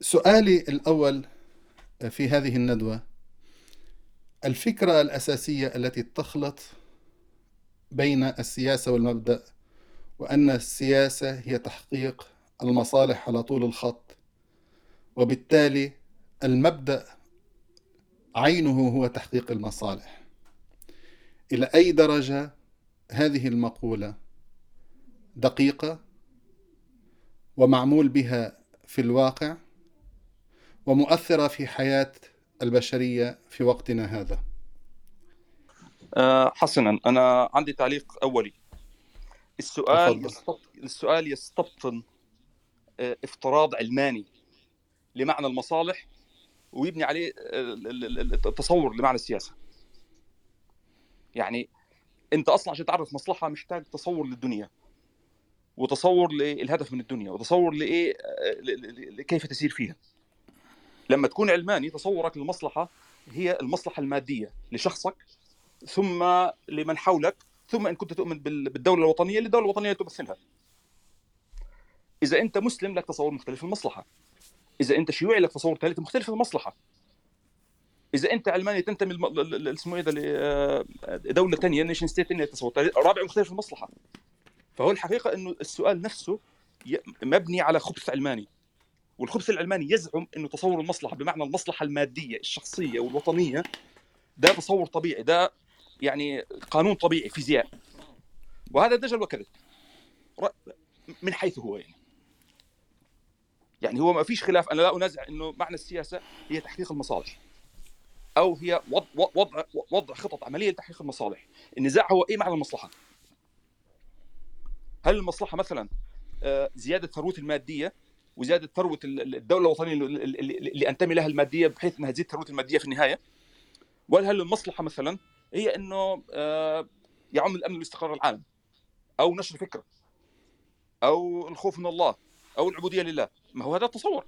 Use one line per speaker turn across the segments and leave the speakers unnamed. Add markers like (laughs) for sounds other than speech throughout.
سؤالي الأول في هذه الندوة. الفكرة الأساسية التي تخلط بين السياسة والمبدأ وأن السياسة هي تحقيق المصالح على طول الخط وبالتالي المبدأ عينه هو تحقيق المصالح. إلى أي درجة هذه المقولة دقيقة ومعمول بها في الواقع؟ ومؤثرة في حياة البشرية في وقتنا هذا.
أه حسنا أنا عندي تعليق أولي. السؤال يستط... السؤال يستبطن آه، افتراض علماني لمعنى المصالح ويبني عليه التصور لمعنى السياسة. يعني أنت أصلا عشان تعرف مصلحة محتاج تصور للدنيا وتصور للهدف من الدنيا وتصور لإيه كيف تسير فيها. لما تكون علماني تصورك للمصلحة هي المصلحة المادية لشخصك ثم لمن حولك ثم إن كنت تؤمن بالدولة الوطنية للدولة الوطنية تمثلها. إذا أنت مسلم لك تصور مختلف في المصلحة. إذا أنت شيوعي لك تصور ثالث مختلف في المصلحة. إذا أنت علماني تنتمي اسمه إيه ده لدوله ثانية nation state ثانية تصور رابع مختلف في المصلحة. فهو الحقيقة إنه السؤال نفسه مبني على خبث علماني. والخبث العلماني يزعم إنه تصور المصلحة بمعنى المصلحة المادية الشخصية والوطنية ده تصور طبيعي ده يعني قانون طبيعي فيزياء. وهذا دجل وكذب من حيث هو يعني. يعني هو ما فيش خلاف أنا لا أنازع إنه معنى السياسة هي تحقيق المصالح. أو هي وضع وضع وضع خطط عملية لتحقيق المصالح. النزاع هو إيه معنى المصلحة؟ هل المصلحة مثلا آه، زيادة ثروتي المادية؟ وزياده ثروه الدولة الوطنية اللي أنتمي لها المادية بحيث إنها تزيد ثروتي المادية في النهاية. ولا هل المصلحة مثلا هي إنه آه، يعم الأمن والاستقرار العام أو نشر فكرة أو الخوف من الله أو العبودية لله؟ ما هو هذا التصور.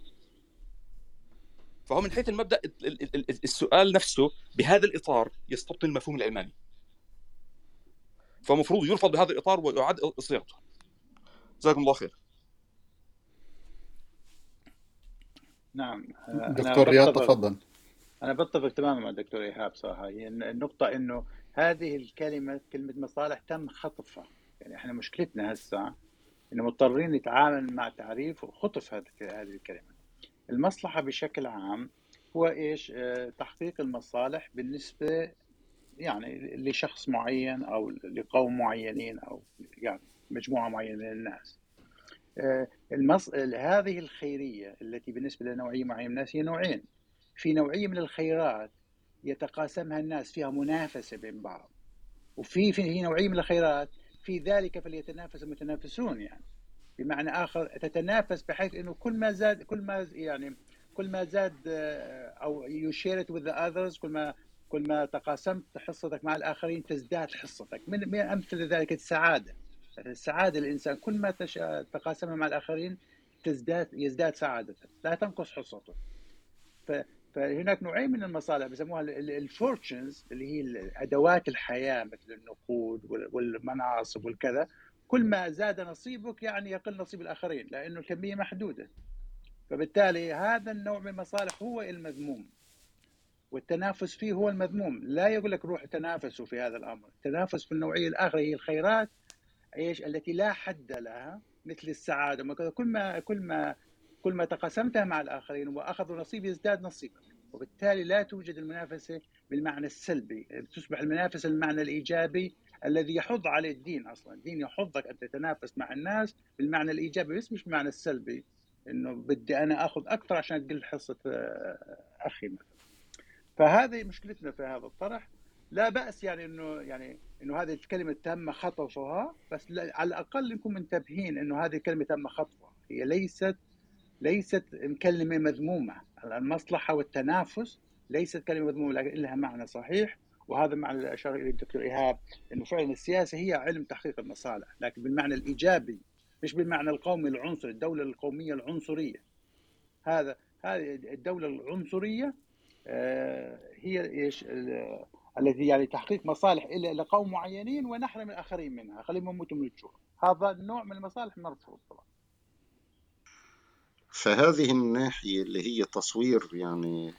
فهو من حيث المبدأ السؤال نفسه بهذا الإطار يستبطن المفهوم العلماني فمفروض يرفض بهذا الإطار ويعاد صياغته. جزاكم الله خير.
نعم.
دكتور رياض تفضل.
أنا بتفق تماما مع الدكتور إيهاب صراحة. هي النقطة إنه هذه الكلمة كلمة مصالح تم خطفها. يعني إحنا مشكلتنا هسه إنه مضطرين نتعامل مع تعريف وخطف هذه الكلمة. المصلحة بشكل عام هو إيش؟ آه، تحقيق المصالح بالنسبة يعني لشخص معين أو لقوم معينين أو يعني مجموعة معينة من الناس المص... هذه الخيرية التي بالنسبة لنوعية معينه من الناس هي نوعين. في نوعية من الخيرات يتقاسمها الناس فيها منافسة بين بعض. وفي في نوعية من الخيرات في ذلك فليتنافس المتنافسون يعني. بمعنى آخر تتنافس بحيث إنه كل ما زاد كل ما يعني كل ما زاد آه، أو you share it with others كل ما كل ما تقاسمت حصتك مع الآخرين تزداد حصتك. من أمثلة ذلك السعادة. السعاده الإنسان. كل ما تقاسمها مع الآخرين تزداد يزداد سعادته لا تنقص حصته. فهناك نوعين من المصالح بسموها الفورتشنز اللي هي أدوات الحياة مثل النقود والمناصب والكذا. كل ما زاد نصيبك يعني يقل نصيب الآخرين لأنه الكمية محدودة. فبالتالي هذا النوع من المصالح هو المذموم. والتنافس فيه هو المذموم. لا يقول لك روح تنافسوا في هذا الأمر. التنافس في النوعية الاخرى هي الخيرات إيش التي لا حد لها مثل السعادة كل ما كل ما كل ما تقاسمتها مع الآخرين وأخذوا نصيب يزداد نصيبك. وبالتالي لا توجد المنافسة بالمعنى السلبي. تصبح المنافسة بالمعنى الإيجابي الذي يحض عليه الدين أصلا. الدين يحضك أن تتنافس مع الناس بالمعنى الإيجابي بس مش بالمعنى السلبي. إنه بدي أنا أخذ أكثر عشان تقل حصة آه، أخي مثلا. فهذه مشكلتنا في هذا الطرح. لا بأس يعني إنه يعني إنه هذه الكلمة تم خطفها بس على الأقل نكون منتبهين إنه هذه الكلمة تم خطفها. هي ليست ليست كلمة مذمومة. المصلحة والتنافس ليست كلمة مذمومة لكن لها معنى صحيح. وهذا معنى اللي اشار إليه الدكتور إيهاب إنه فعلا السياسة هي علم تحقيق المصالح لكن بالمعنى الإيجابي مش بالمعنى القومي العنصري الدولة القومية العنصرية. هذا هذه الدولة العنصرية آه، هي التي يعني تحقيق مصالح لقوم معينين ونحرم الاخرين منها. خليهم يموتوا من الجوع. هذا النوع من المصالح مرفوض طبعا.
فهذه الناحية اللي هي تصوير يعني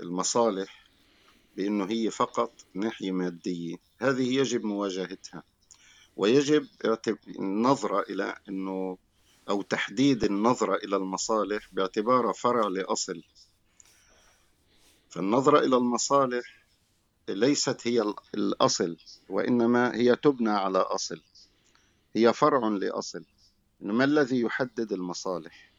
المصالح بأنه هي فقط ناحية مادية هذه يجب مواجهتها. ويجب النظرة إلى أنه أو تحديد النظرة إلى المصالح باعتبارها فرع لأصل. فالنظرة إلى المصالح ليست هي الأصل وإنما هي تبنى على أصل. هي فرع لأصل. ما الذي يحدد المصالح؟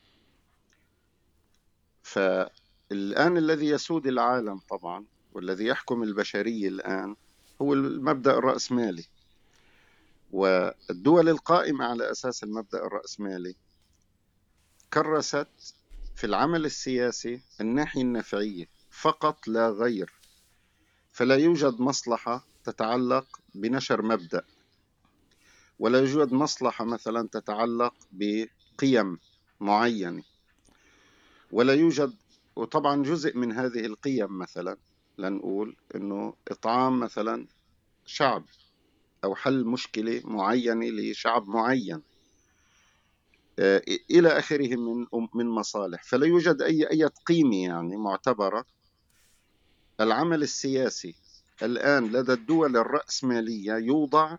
فالآن الذي يسود العالم طبعا والذي يحكم البشرية الآن هو المبدأ الرأسمالي. والدول القائمة على أساس المبدأ الرأسمالي كرست في العمل السياسي الناحية النفعية. فقط لا غير. فلا يوجد مصلحة تتعلق بنشر مبدأ ولا يوجد مصلحة مثلا تتعلق بقيم معينة ولا يوجد وطبعا جزء من هذه القيم مثلا لنقول إنه إطعام مثلا شعب أو حل مشكلة معينة لشعب معين آه، إلى آخره من من مصالح. فلا يوجد اي أي قيمه يعني معتبرة العمل السياسي الآن لدى الدول الرأسمالية يوضع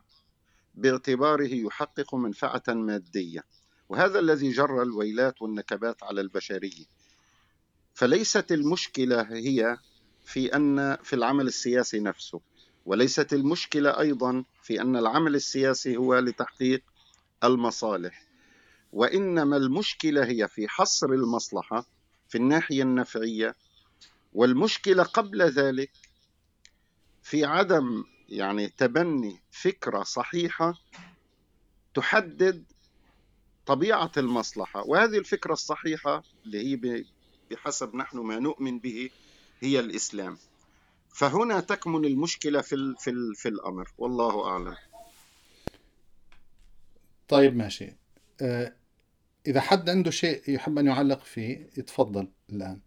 باعتباره يحقق منفعة مادية وهذا الذي جر الويلات والنكبات على البشرية. فليست المشكلة هي في أن في العمل السياسي نفسه وليست المشكلة أيضا في أن العمل السياسي هو لتحقيق المصالح. وإنما المشكلة هي في حصر المصلحة في الناحية النفعية والمشكلة قبل ذلك في عدم يعني تبني فكرة صحيحة تحدد طبيعة المصلحة. وهذه الفكرة الصحيحة اللي هي بحسب نحن ما نؤمن به هي الإسلام. فهنا تكمن المشكلة في, في, في الأمر. والله أعلم.
طيب ماشي. آه إذا حد عنده شيء يحب أن يعلق فيه يتفضل الآن.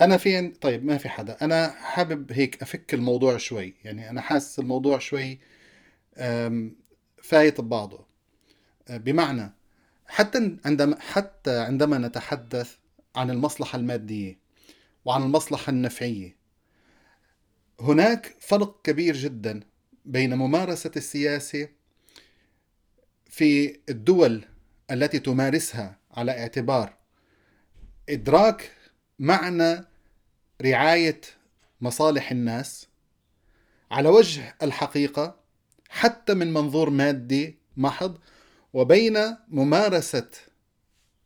أنا في طيب ما في حدا. أنا حابب هيك أفك الموضوع شوي. يعني أنا حاسس الموضوع شوي فايت ببعضه. آه، بمعنى حتى عندما حتى عندما نتحدث عن المصلحة المادية وعن المصلحة النفعية هناك فرق كبير جدا بين ممارسة السياسة في الدول التي تمارسها على اعتبار إدراك معنى رعاية مصالح الناس على وجه الحقيقة حتى من منظور مادي محض وبين ممارسة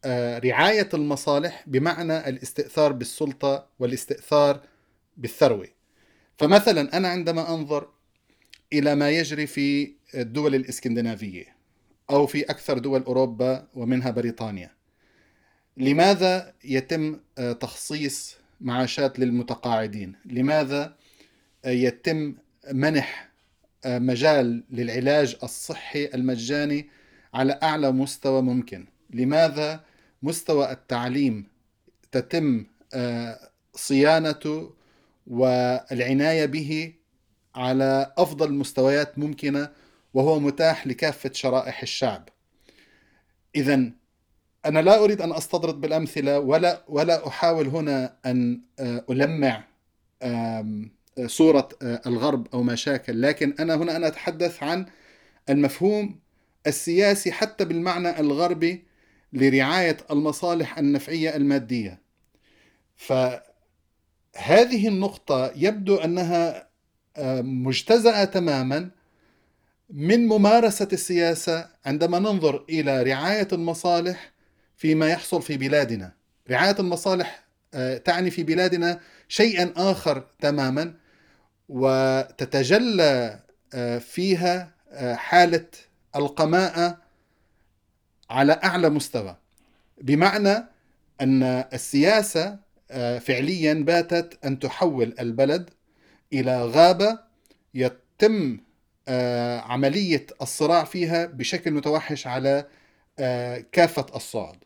آه، رعاية المصالح بمعنى الاستئثار بالسلطة والاستئثار بالثروة. فمثلا أنا عندما أنظر إلى ما يجري في الدول الإسكندنافية أو في أكثر دول أوروبا ومنها بريطانيا لماذا يتم آه، تخصيص معاشات للمتقاعدين. لماذا؟ آه، يتم منح مجال للعلاج الصحي المجاني على أعلى مستوى ممكن. لماذا؟ مستوى التعليم تتم آه، صيانته والعناية به على أفضل مستويات ممكنة وهو متاح لكافة شرائح الشعب. إذا أنا لا أريد أن أستطرد بالأمثلة ولا ولا أحاول هنا أن آه، ألمع صورة آه، الغرب أو مشاكل لكن أنا هنا أنا أتحدث عن المفهوم السياسي حتى بالمعنى الغربي لرعاية المصالح النفعية المادية. فهذه النقطة يبدو أنها آه، مجتزأة تماما من ممارسة السياسة عندما ننظر إلى رعاية المصالح فيما يحصل في بلادنا رعاية المصالح آه، تعني في بلادنا شيئا آخر تماما وتتجلى آه، فيها حالة القماءة على أعلى مستوى بمعنى أن السياسة آه، فعليا باتت أن تحول البلد إلى غابة يتم آه، عملية الصراع فيها بشكل متوحش على آه، كافة الصعد.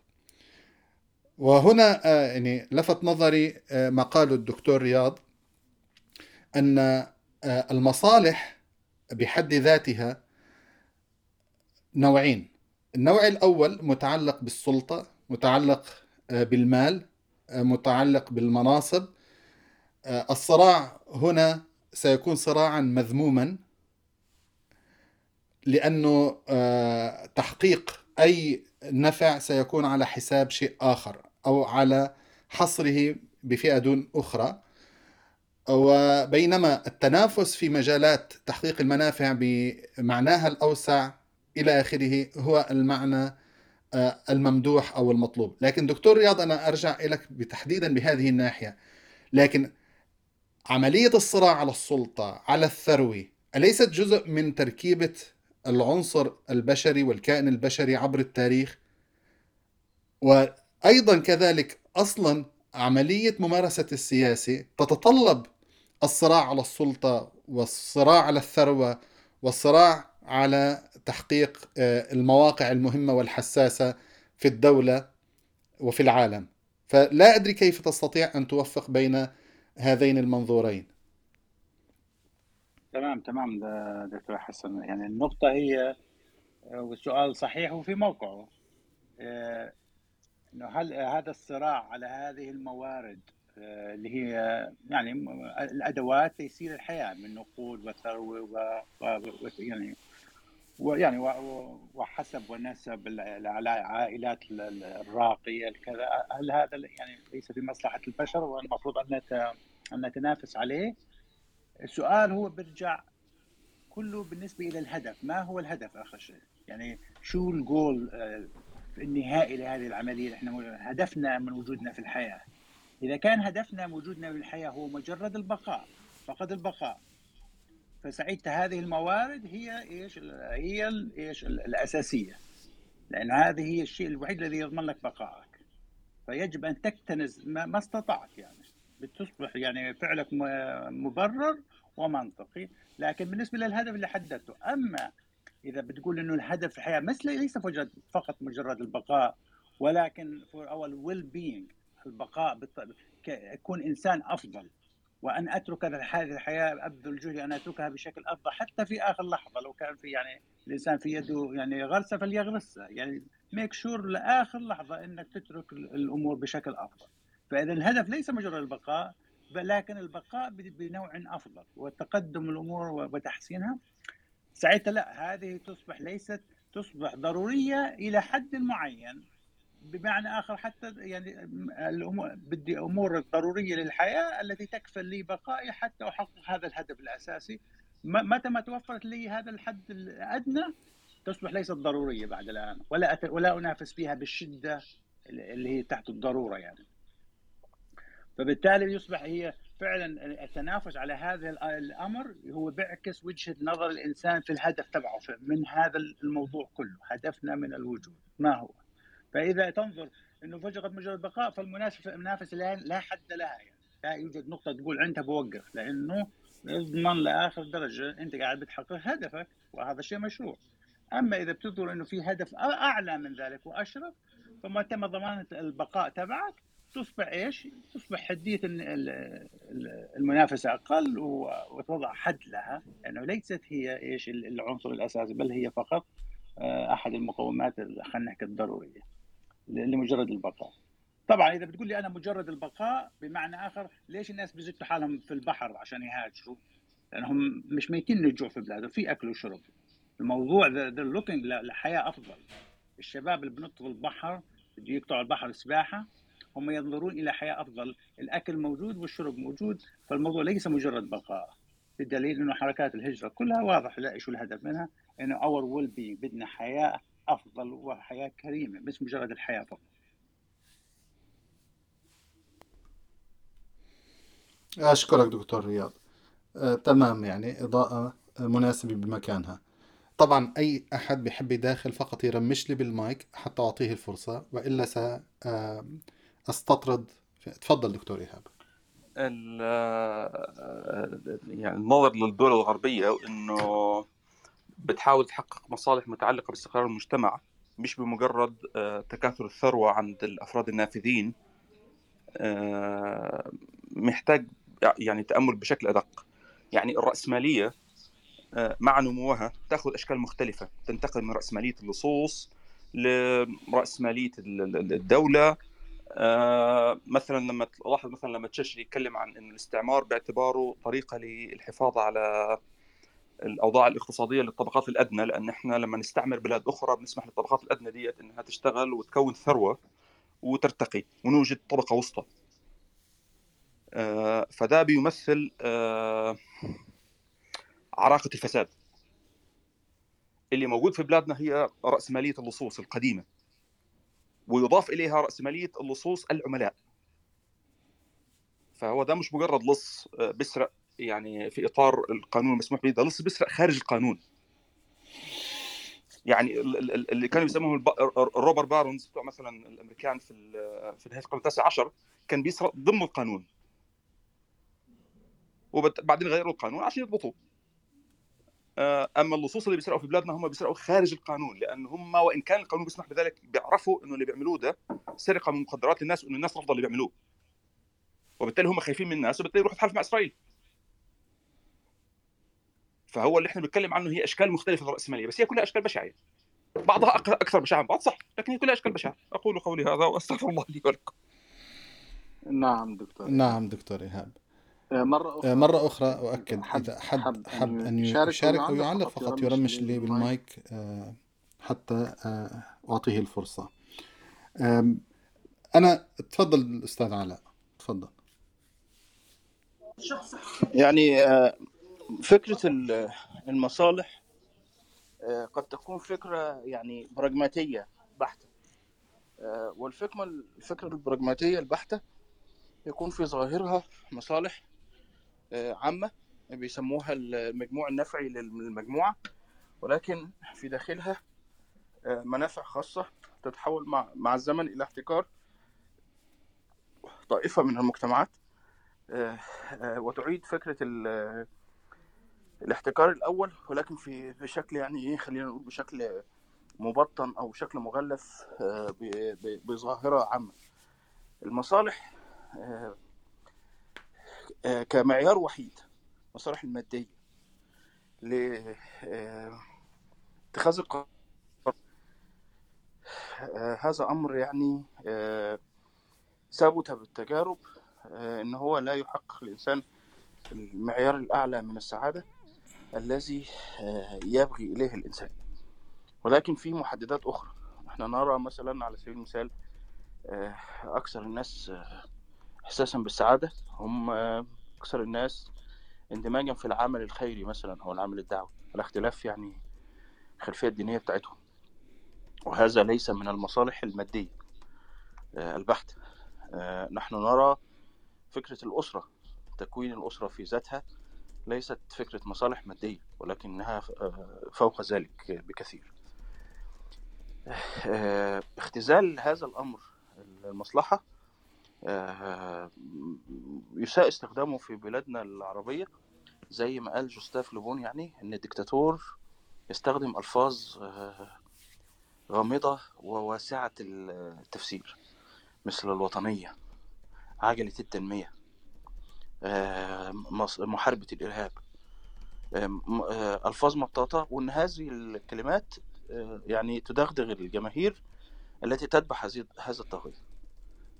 وهنا يعني لفت نظري ما قاله الدكتور رياض أن المصالح بحد ذاتها نوعين. النوع الأول متعلق بالسلطة متعلق آه، بالمال آه، متعلق بالمناصب. آه، الصراع هنا سيكون صراعا مذموما لأنه تحقيق أي نفع سيكون على حساب شيء آخر. أو على حصره بفئة دون أخرى. وبينما التنافس في مجالات تحقيق المنافع بمعناها الأوسع إلى آخره هو المعنى آه، الممدوح أو المطلوب، لكن دكتور رياض أنا أرجع لك تحديدا بهذه الناحية، لكن عملية الصراع على السلطة على الثروه أليست جزء من تركيبة العنصر البشري والكائن البشري عبر التاريخ؟ وأيضا كذلك أصلا عملية ممارسة السياسة تتطلب الصراع على السلطة والصراع على الثروة والصراع على تحقيق آه، المواقع المهمة والحساسة في الدولة وفي العالم. فلا أدري كيف تستطيع أن توفق بين هذين المنظورين.
تمام تمام دكتور حسن. يعني النقطة هي آه، والسؤال صحيح وفي موقعه. آه، إنه هل هذا الصراع على هذه الموارد اللي هي يعني الأدوات ليسير الحياة من نقود وثروة و يعني ويعني وحسب ونسب على عائلات الراقية كذا هل هذا يعني ليس في مصلحة البشر والمفروض أن أن نتنافس عليه؟ السؤال هو بيرجع كله بالنسبة إلى الهدف، ما هو الهدف آخر شيء؟ يعني شو الجول آه، النهائي لهذه العملية إحنا هدفنا من وجودنا في الحياة. إذا كان هدفنا من وجودنا في الحياة هو مجرد البقاء فقط البقاء. فساعتها هذه الموارد هي إيش هي إيش الأساسية. لأن هذه هي الشيء الوحيد الذي يضمن لك بقائك. فيجب أن تكتنز ما استطعت يعني. بتصبح يعني فعلك مبرر ومنطقي. لكن بالنسبة للهدف اللي حددته أما إذا بتقول إنه الهدف في الحياة مثل ليس فقط مجرد البقاء ولكن for our well being البقاء يكون إنسان أفضل. وأن أترك هذه الحياة ابذل جهدي ان أتركها بشكل أفضل حتى في آخر لحظة لو كان في يعني الإنسان في يده يعني غرسه فليغرسها يعني ميك شور لآخر لحظة إنك تترك الأمور بشكل أفضل. فإذا الهدف ليس مجرد البقاء لكن البقاء بنوع أفضل. وتقدم الأمور وتحسينها. ساعتها لا هذه تصبح ليست تصبح ضرورية إلى حد معين. بمعنى آخر حتى يعني الأمور بدي أمور ضرورية للحياة التي تكفل لي بقائي حتى أحقق هذا الهدف الأساسي. متى ما توفرت لي هذا الحد الأدنى تصبح ليست ضرورية بعد الآن ولا أت... ولا أنافس فيها بالشدة اللي هي تحت الضرورة يعني. فبالتالي يصبح هي فعلا التنافس على هذا الأمر هو بيعكس وجهة نظر الإنسان في الهدف تبعه من هذا الموضوع كله هدفنا من الوجود. ما هو؟ فإذا تنظر إنه فقط مجرد بقاء فالمنافسه المنافسه لا حد لها يعني. لا يوجد نقطة تقول عندها بوقف لأنه يضمن لآخر درجة أنت قاعد بتحقق هدفك وهذا شيء مشروع. أما إذا بتنظر إنه في هدف أعلى من ذلك وأشرف فما تم ضمانة البقاء تبعك تصبح إيش؟ تصبح حدية المنافسة أقل وتضع حد لها لأنه ليست هي إيش العنصر الأساسي بل هي فقط آه، أحد المقومات خلينا نحكي الضرورية لمجرد البقاء. طبعا إذا بتقول لي أنا مجرد البقاء بمعنى آخر ليش الناس بيزتوا حالهم في البحر عشان يهاجروا؟ لأنهم مش ميتين من الجوع في بلادهم في أكل وشرب. الموضوع they're looking لحياة أفضل. الشباب اللي بنطوا البحر بده يقطعوا البحر سباحة هم ينظرون إلى حياة أفضل، الأكل موجود والشرب موجود، فالموضوع ليس مجرد بقاء. بدليل إنه حركات الهجرة كلها واضح لا شو الهدف منها إنه our well-being بدنا حياة أفضل وحياة كريمة مش مجرد الحياة فقط.
أشكرك دكتور رياض آه، تمام يعني إضاءة مناسبة بمكانها طبعا أي أحد بيحب يداخل فقط يرمش لي بالمايك حتى أعطيه الفرصة وإلا سأستطرد تفضل دكتور إيهاب.
يعني النظر للدول الغربية إنه بتحاول تحقق مصالح متعلقة باستقرار المجتمع مش بمجرد تكاثر الثروة عند الأفراد النافذين. محتاج يعني تأمل بشكل أدق. يعني الرأسمالية آه، مع نموها تأخذ أشكال مختلفة. تنتقل من رأسمالية اللصوص لرأسمالية الدولة. مثلا لما تلاحظ مثلا لما تشجري يتكلم عن إن الاستعمار باعتباره طريقة للحفاظ على الأوضاع الاقتصادية للطبقات الأدنى لأن إحنا لما نستعمر بلاد أخرى بنسمح للطبقات الأدنى ديت إنها تشتغل وتكون ثروة وترتقي ونوجد طبقة وسطى. آه، فده بيمثل آه، عراقة الفساد. اللي موجود في بلادنا هي رأسمالية اللصوص القديمة. ويضاف إليها راسماليه اللصوص العملاء. فهو ده مش مجرد لص آه، بيسرق يعني في إطار القانون المسموح به ده لص بيسرق خارج القانون. يعني اللي كانوا يسموهم الروبر بارونز بتوع مثلا الأمريكان في في نهايه القرن التاسع عشر كان بيسرق ضمن القانون. وبعدين غيروا القانون عشان يضبطوه. أما اللصوص اللي بيسرقوا في بلادنا هم بيسرقوا خارج القانون لأن هم وإن كان القانون بيسمح بذلك بيعرفوا إنه اللي بيعملوه ده سرقة من مخدرات للناس وانه الناس رافضة اللي بيعملوه. وبالتالي هم خايفين من الناس وبالتالي يروحوا يتحالفوا مع إسرائيل. فهو اللي إحنا بنتكلم عنه هي أشكال مختلفة للراسماليه بس هي كلها أشكال بشعه بعضها أكثر بشاعه من بعض صح لكن هي كلها أشكال بشعة. أقول قولي هذا وأستغفر الله لي ولكم.
نعم دكتور
نعم دكتور إيهاب.
آه، مرة
أخرى. مرة أخرى أؤكد إذا حب حب أن يشارك أو يعلق فقط. يرمش لي بالمايك آه، حتى آه، أعطيه الفرصة. أنا تفضل أستاذ علاء. تفضل.
يعني فكرة المصالح قد تكون فكرة يعني براجماتية بحتة. والفكرة الفكرة البراجماتية البحتة يكون في ظاهرها مصالح آه، عامة بيسموها المجموع النفعي للمجموعة ولكن في داخلها آه، منافع خاصة تتحول مع الزمن إلى احتكار طائفة من المجتمعات آه، وتعيد فكرة الاحتكار الأول ولكن في بشكل يعني إيه خلينا نقول بشكل مبطن أو بشكل مغلف بظاهرة عامة. المصالح كمعيار وحيد المصالح المادية لاتخاذ القرار. آه، هذا أمر يعني آه، ثبت بالتجارب إن هو لا يحقق الإنسان المعيار الأعلى من السعادة الذي يبغي إليه الإنسان. ولكن في محددات أخرى. إحنا نرى مثلا على سبيل المثال أكثر الناس إحساسا بالسعادة هم أكثر الناس اندماجا في العمل الخيري مثلا أو العمل الدعوي على اختلاف يعني الخلفية الدينية بتاعتهم. وهذا ليس من المصالح المادية آه، البحتة آه، نحن نرى فكرة الأسرة تكوين الأسرة في ذاتها ليست فكرة مصالح مادية ولكنها آه، فوق ذلك بكثير. اختزال هذا الأمر المصلحة يساء استخدامه في بلادنا العربية زي ما قال جوستاف لوبون يعني إن الدكتاتور يستخدم ألفاظ آه، غامضة وواسعة التفسير مثل الوطنية عجلة التنمية آه، محاربة الإرهاب ألفاظ مطاطة وإن هذه الكلمات يعني تدغدغ الجماهير التي تتبع هذا آه،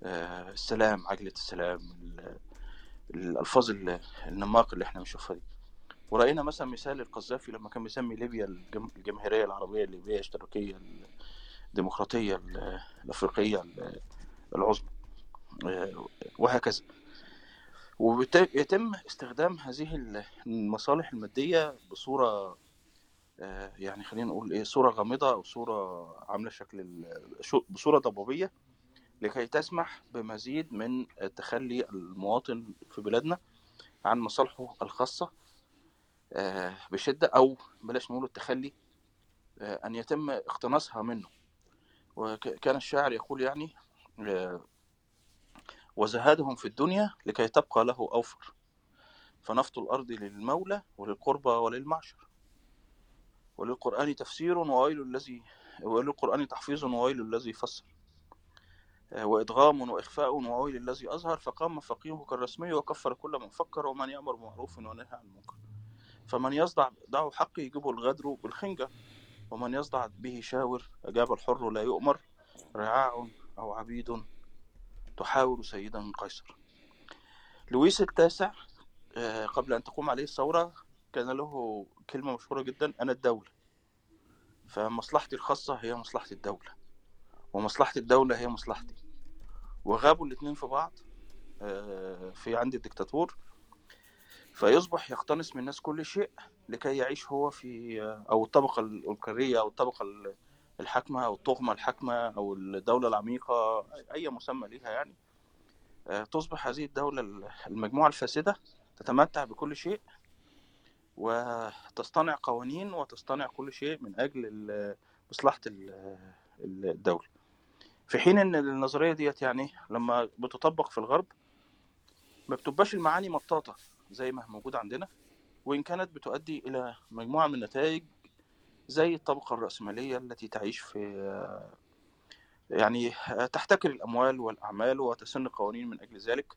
السلام عجلة السلام الألفاظ النماق اللي إحنا بنشوفها دي. ورأينا مثلا مثال القذافي لما كان بيسمي ليبيا الجماهيرية العربية الليبية الإشتراكية الديمقراطية الأفريقية العظمى. آه، وهكذا. ويتم استخدام هذه المصالح المادية بصورة آه، يعني خلينا نقول إيه صورة غامضة أو صورة عاملة شكل بصورة ضبابية. لكي تسمح بمزيد من تخلي المواطن في بلادنا عن مصالحه الخاصة آه، بشدة أو بلاش نقول التخلي آه، أن يتم اقتناصها منه. وكان الشاعر يقول يعني آه، وزهادهم في الدنيا لكي تبقى له أوفر. فنفط الأرض للمولى وللقربى وللمعشر. وللقرآن تفسير وويل الذي وللقرآن تحفيظ وويل الذي فسر وإدغام وإخفاء وويل الذي أظهر فقام فقيه كالرسمي وكفر كل من فكر ومن يأمر معروف ونهى عن المنكر. فمن يصدع دعو حقه يجيبه الغدر بالخنجة ومن يصدع به شاور أجاب الحر لا يؤمر رعاع أو عبيد تحاور سيدا قيصر. لويس التاسع آه، قبل أن تقوم عليه الثورة كان له كلمة مشهورة جدا أنا الدولة. فمصلحتي الخاصة هي مصلحة الدولة. ومصلحة الدولة هي مصلحتي. وغابوا الاتنين في بعض آه، في عند الدكتاتور. فيصبح يقتنص من الناس كل شيء لكي يعيش هو في آه، أو الطبقة الأولكارية أو الطبقة ال- الحاكمة أو الطغمة الحاكمة أو الدولة العميقة أي مسمى ليها يعني. آه، تصبح هذه الدولة المجموعة الفاسدة تتمتع بكل شيء وتصطنع قوانين وتصطنع كل شيء من أجل ال- مصلحة ال- الدولة. في حين إن النظرية ديت يعني لما بتطبق في الغرب ما بتبقاش المعاني مطاطة زي ما موجوده عندنا وإن كانت بتؤدي إلى مجموعة من النتائج زي الطبقة الرأسمالية التي تعيش في يعني تحتكر الأموال والأعمال وتسن قوانين من أجل ذلك.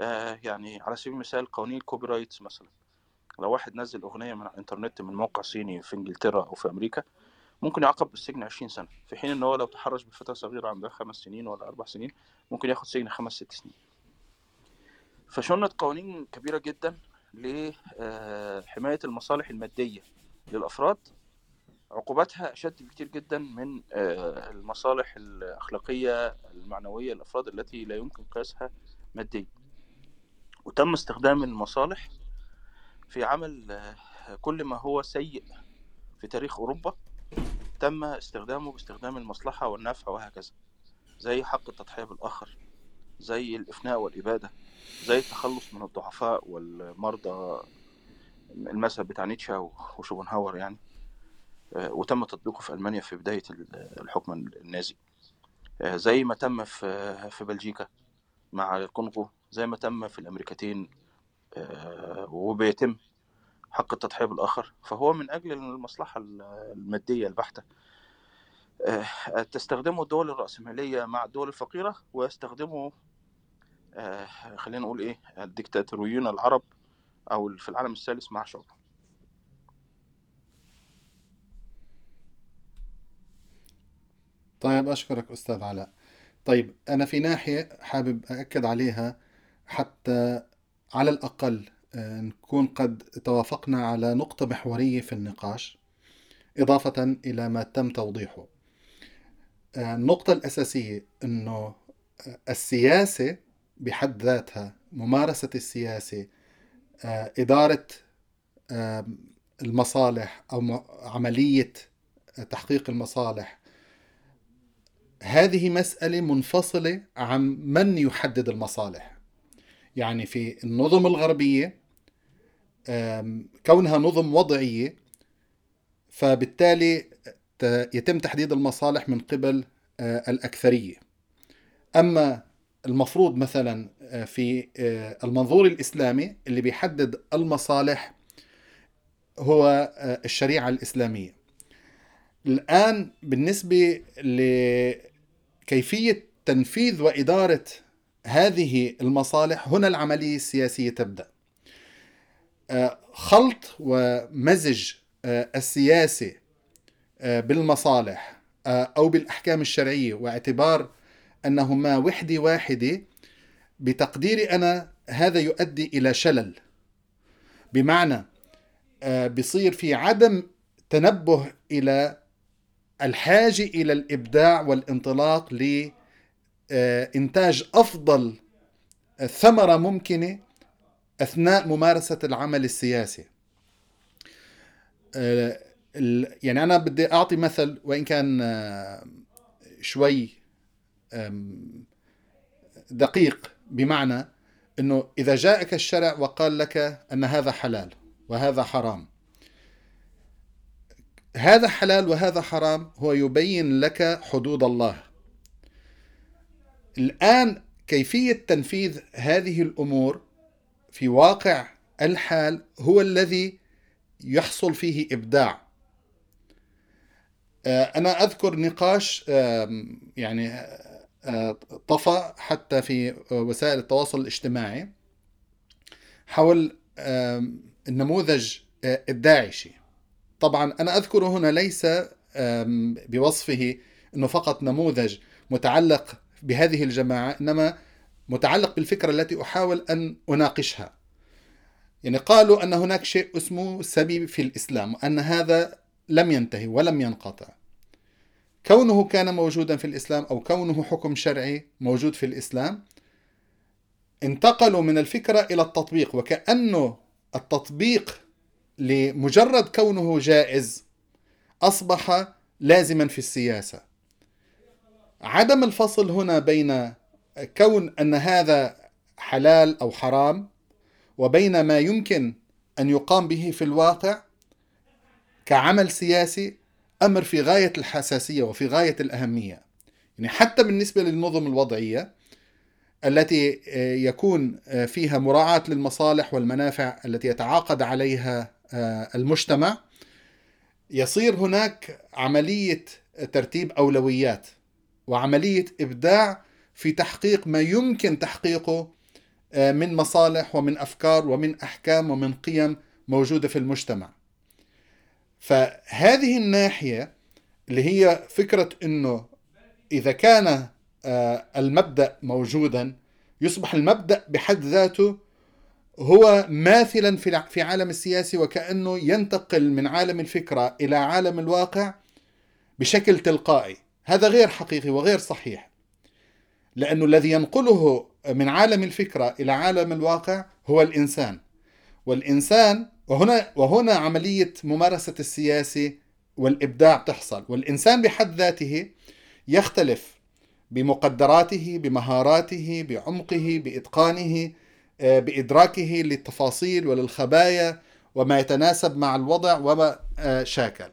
آه، يعني على سبيل المثال قوانين ال copyrights مثلا. لو واحد نزل أغنية من على الإنترنت من موقع صيني في إنجلترا أو في أمريكا ممكن يعاقب بالسجن 20 سنة في حين إن هو لو تحرش بفتاه صغيرة عندها خمس سنين ولا أربع سنين ممكن ياخد سجن خمس ست سنين. فسنت قوانين كبيرة جدا لحمايه المصالح المادية للأفراد. عقوباتها أشد بكتير جدا من آه، المصالح الأخلاقية المعنوية للأفراد التي لا يمكن قياسها ماديا. وتم استخدام المصالح في عمل آه، كل ما هو سيء في تاريخ أوروبا. تم استخدامه باستخدام المصلحة والنفع وهكذا. زي حق التضحية بالآخر زي الإفناء والإبادة زي التخلص من الضعفاء والمرضى المذهب بتاع نيتشه وشوبنهاور يعني. آه، وتم تطبيقه في ألمانيا في بداية ال- الحكم النازي. آه، زي ما تم في في بلجيكا مع الكونغو زي ما تم في الأمريكتين. آه، وبيتم حق التضحية بالآخر فهو من أجل المصلحة المادية البحتة. آه، تستخدمه الدول الرأسمالية مع الدول الفقيرة ويستخدمه آه، خلينا نقول إيه الدكتاتوريون العرب أو في العالم الثالث مع شعوبهم
طيب أشكرك أستاذ علاء. طيب أنا في ناحية حابب أأكد عليها حتى على الأقل. نكون قد توافقنا على نقطة محورية في النقاش إضافة إلى ما تم توضيحه. آه، النقطة الأساسية أنه آه، السياسة بحد ذاتها ممارسة السياسة آه، إدارة المصالح أو عملية تحقيق المصالح هذه مسألة منفصلة عن من يحدد المصالح. يعني في النظم الغربية كونها نظم وضعية فبالتالي يتم تحديد المصالح من قبل آه، الأكثرية. أما المفروض مثلا آه، في آه، المنظور الإسلامي اللي بيحدد المصالح هو الشريعة الإسلامية. الآن بالنسبة لكيفية تنفيذ وإدارة هذه المصالح. هنا العملية السياسية تبدأ. آه، خلط ومزج آه، السياسة آه، بالمصالح أو بالأحكام الشرعية واعتبار أنهما وحدة واحدة بتقديري أنا هذا يؤدي إلى شلل. بمعنى بصير في عدم تنبه إلى الحاجة إلى الإبداع والانطلاق لإنتاج أفضل ثمرة ممكنة أثناء ممارسة العمل السياسي. آه، يعني أنا بدي أعطي مثل وإن كان آه، شوي دقيق بمعنى أنه إذا جاءك الشرع وقال لك أن هذا حلال وهذا حرام. هذا حلال وهذا حرام هو يبين لك حدود الله. الآن كيفية تنفيذ هذه الأمور في واقع الحال هو الذي يحصل فيه إبداع. آه، أنا أذكر نقاش يعني آه، طفى حتى في وسائل التواصل الاجتماعي حول النموذج آه، الداعشي. طبعا أنا أذكر هنا ليس بوصفه إنه فقط نموذج متعلق بهذه الجماعة إنما متعلق بالفكرة التي أحاول أن أناقشها. يعني قالوا أن هناك شيء اسمه سبي في الإسلام وأن هذا لم ينتهي ولم ينقطع. كونه كان موجودا في الإسلام أو كونه حكم شرعي موجود في الإسلام انتقلوا من الفكرة إلى التطبيق وكانه التطبيق لمجرد كونه جائز أصبح لازما في السياسة. عدم الفصل هنا بين كون أن هذا حلال أو حرام وبين ما يمكن أن يقام به في الواقع كعمل سياسي أمر في غاية الحساسية وفي غاية الأهمية. يعني حتى بالنسبة للنظم الوضعية التي يكون فيها مراعاة للمصالح والمنافع التي يتعاقد عليها المجتمع يصير هناك عملية ترتيب أولويات وعملية إبداع في تحقيق ما يمكن تحقيقه من مصالح ومن أفكار ومن أحكام ومن قيم موجودة في المجتمع. فهذه الناحية اللي هي فكرة إنه إذا كان المبدأ موجودا يصبح المبدأ بحد ذاته هو ماثلا في عالم السياسي وكأنه ينتقل من عالم الفكرة إلى عالم الواقع بشكل تلقائي هذا غير حقيقي وغير صحيح. لأنه الذي ينقله من عالم الفكرة إلى عالم الواقع هو الإنسان. والإنسان وهنا وهنا عملية ممارسة السياسي والإبداع تحصل والإنسان بحد ذاته يختلف بمقدراته بمهاراته بعمقه بإتقانه بإدراكه للتفاصيل وللخبايا وما يتناسب مع الوضع وما شاكل.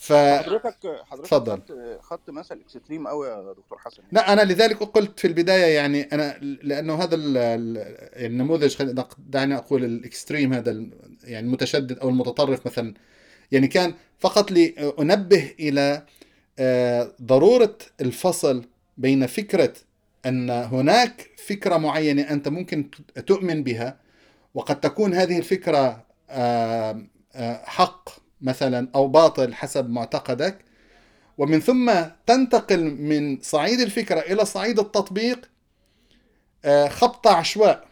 ف حضرتك حضرتك
تفضل
خدت خدت مثل extreme قوي يا دكتور حسن.
لا أنا لذلك قلت في البداية يعني أنا لأنه هذا النموذج دعني أقول ال extreme هذا يعني المتشدد أو المتطرف مثلا. يعني كان فقط لانبه إلى ضرورة الفصل بين فكرة أن هناك فكرة معينة أنت ممكن تؤمن بها وقد تكون هذه الفكرة حق. مثلا أو باطل حسب معتقدك. ومن ثم تنتقل من صعيد الفكرة إلى صعيد التطبيق خبط عشواء.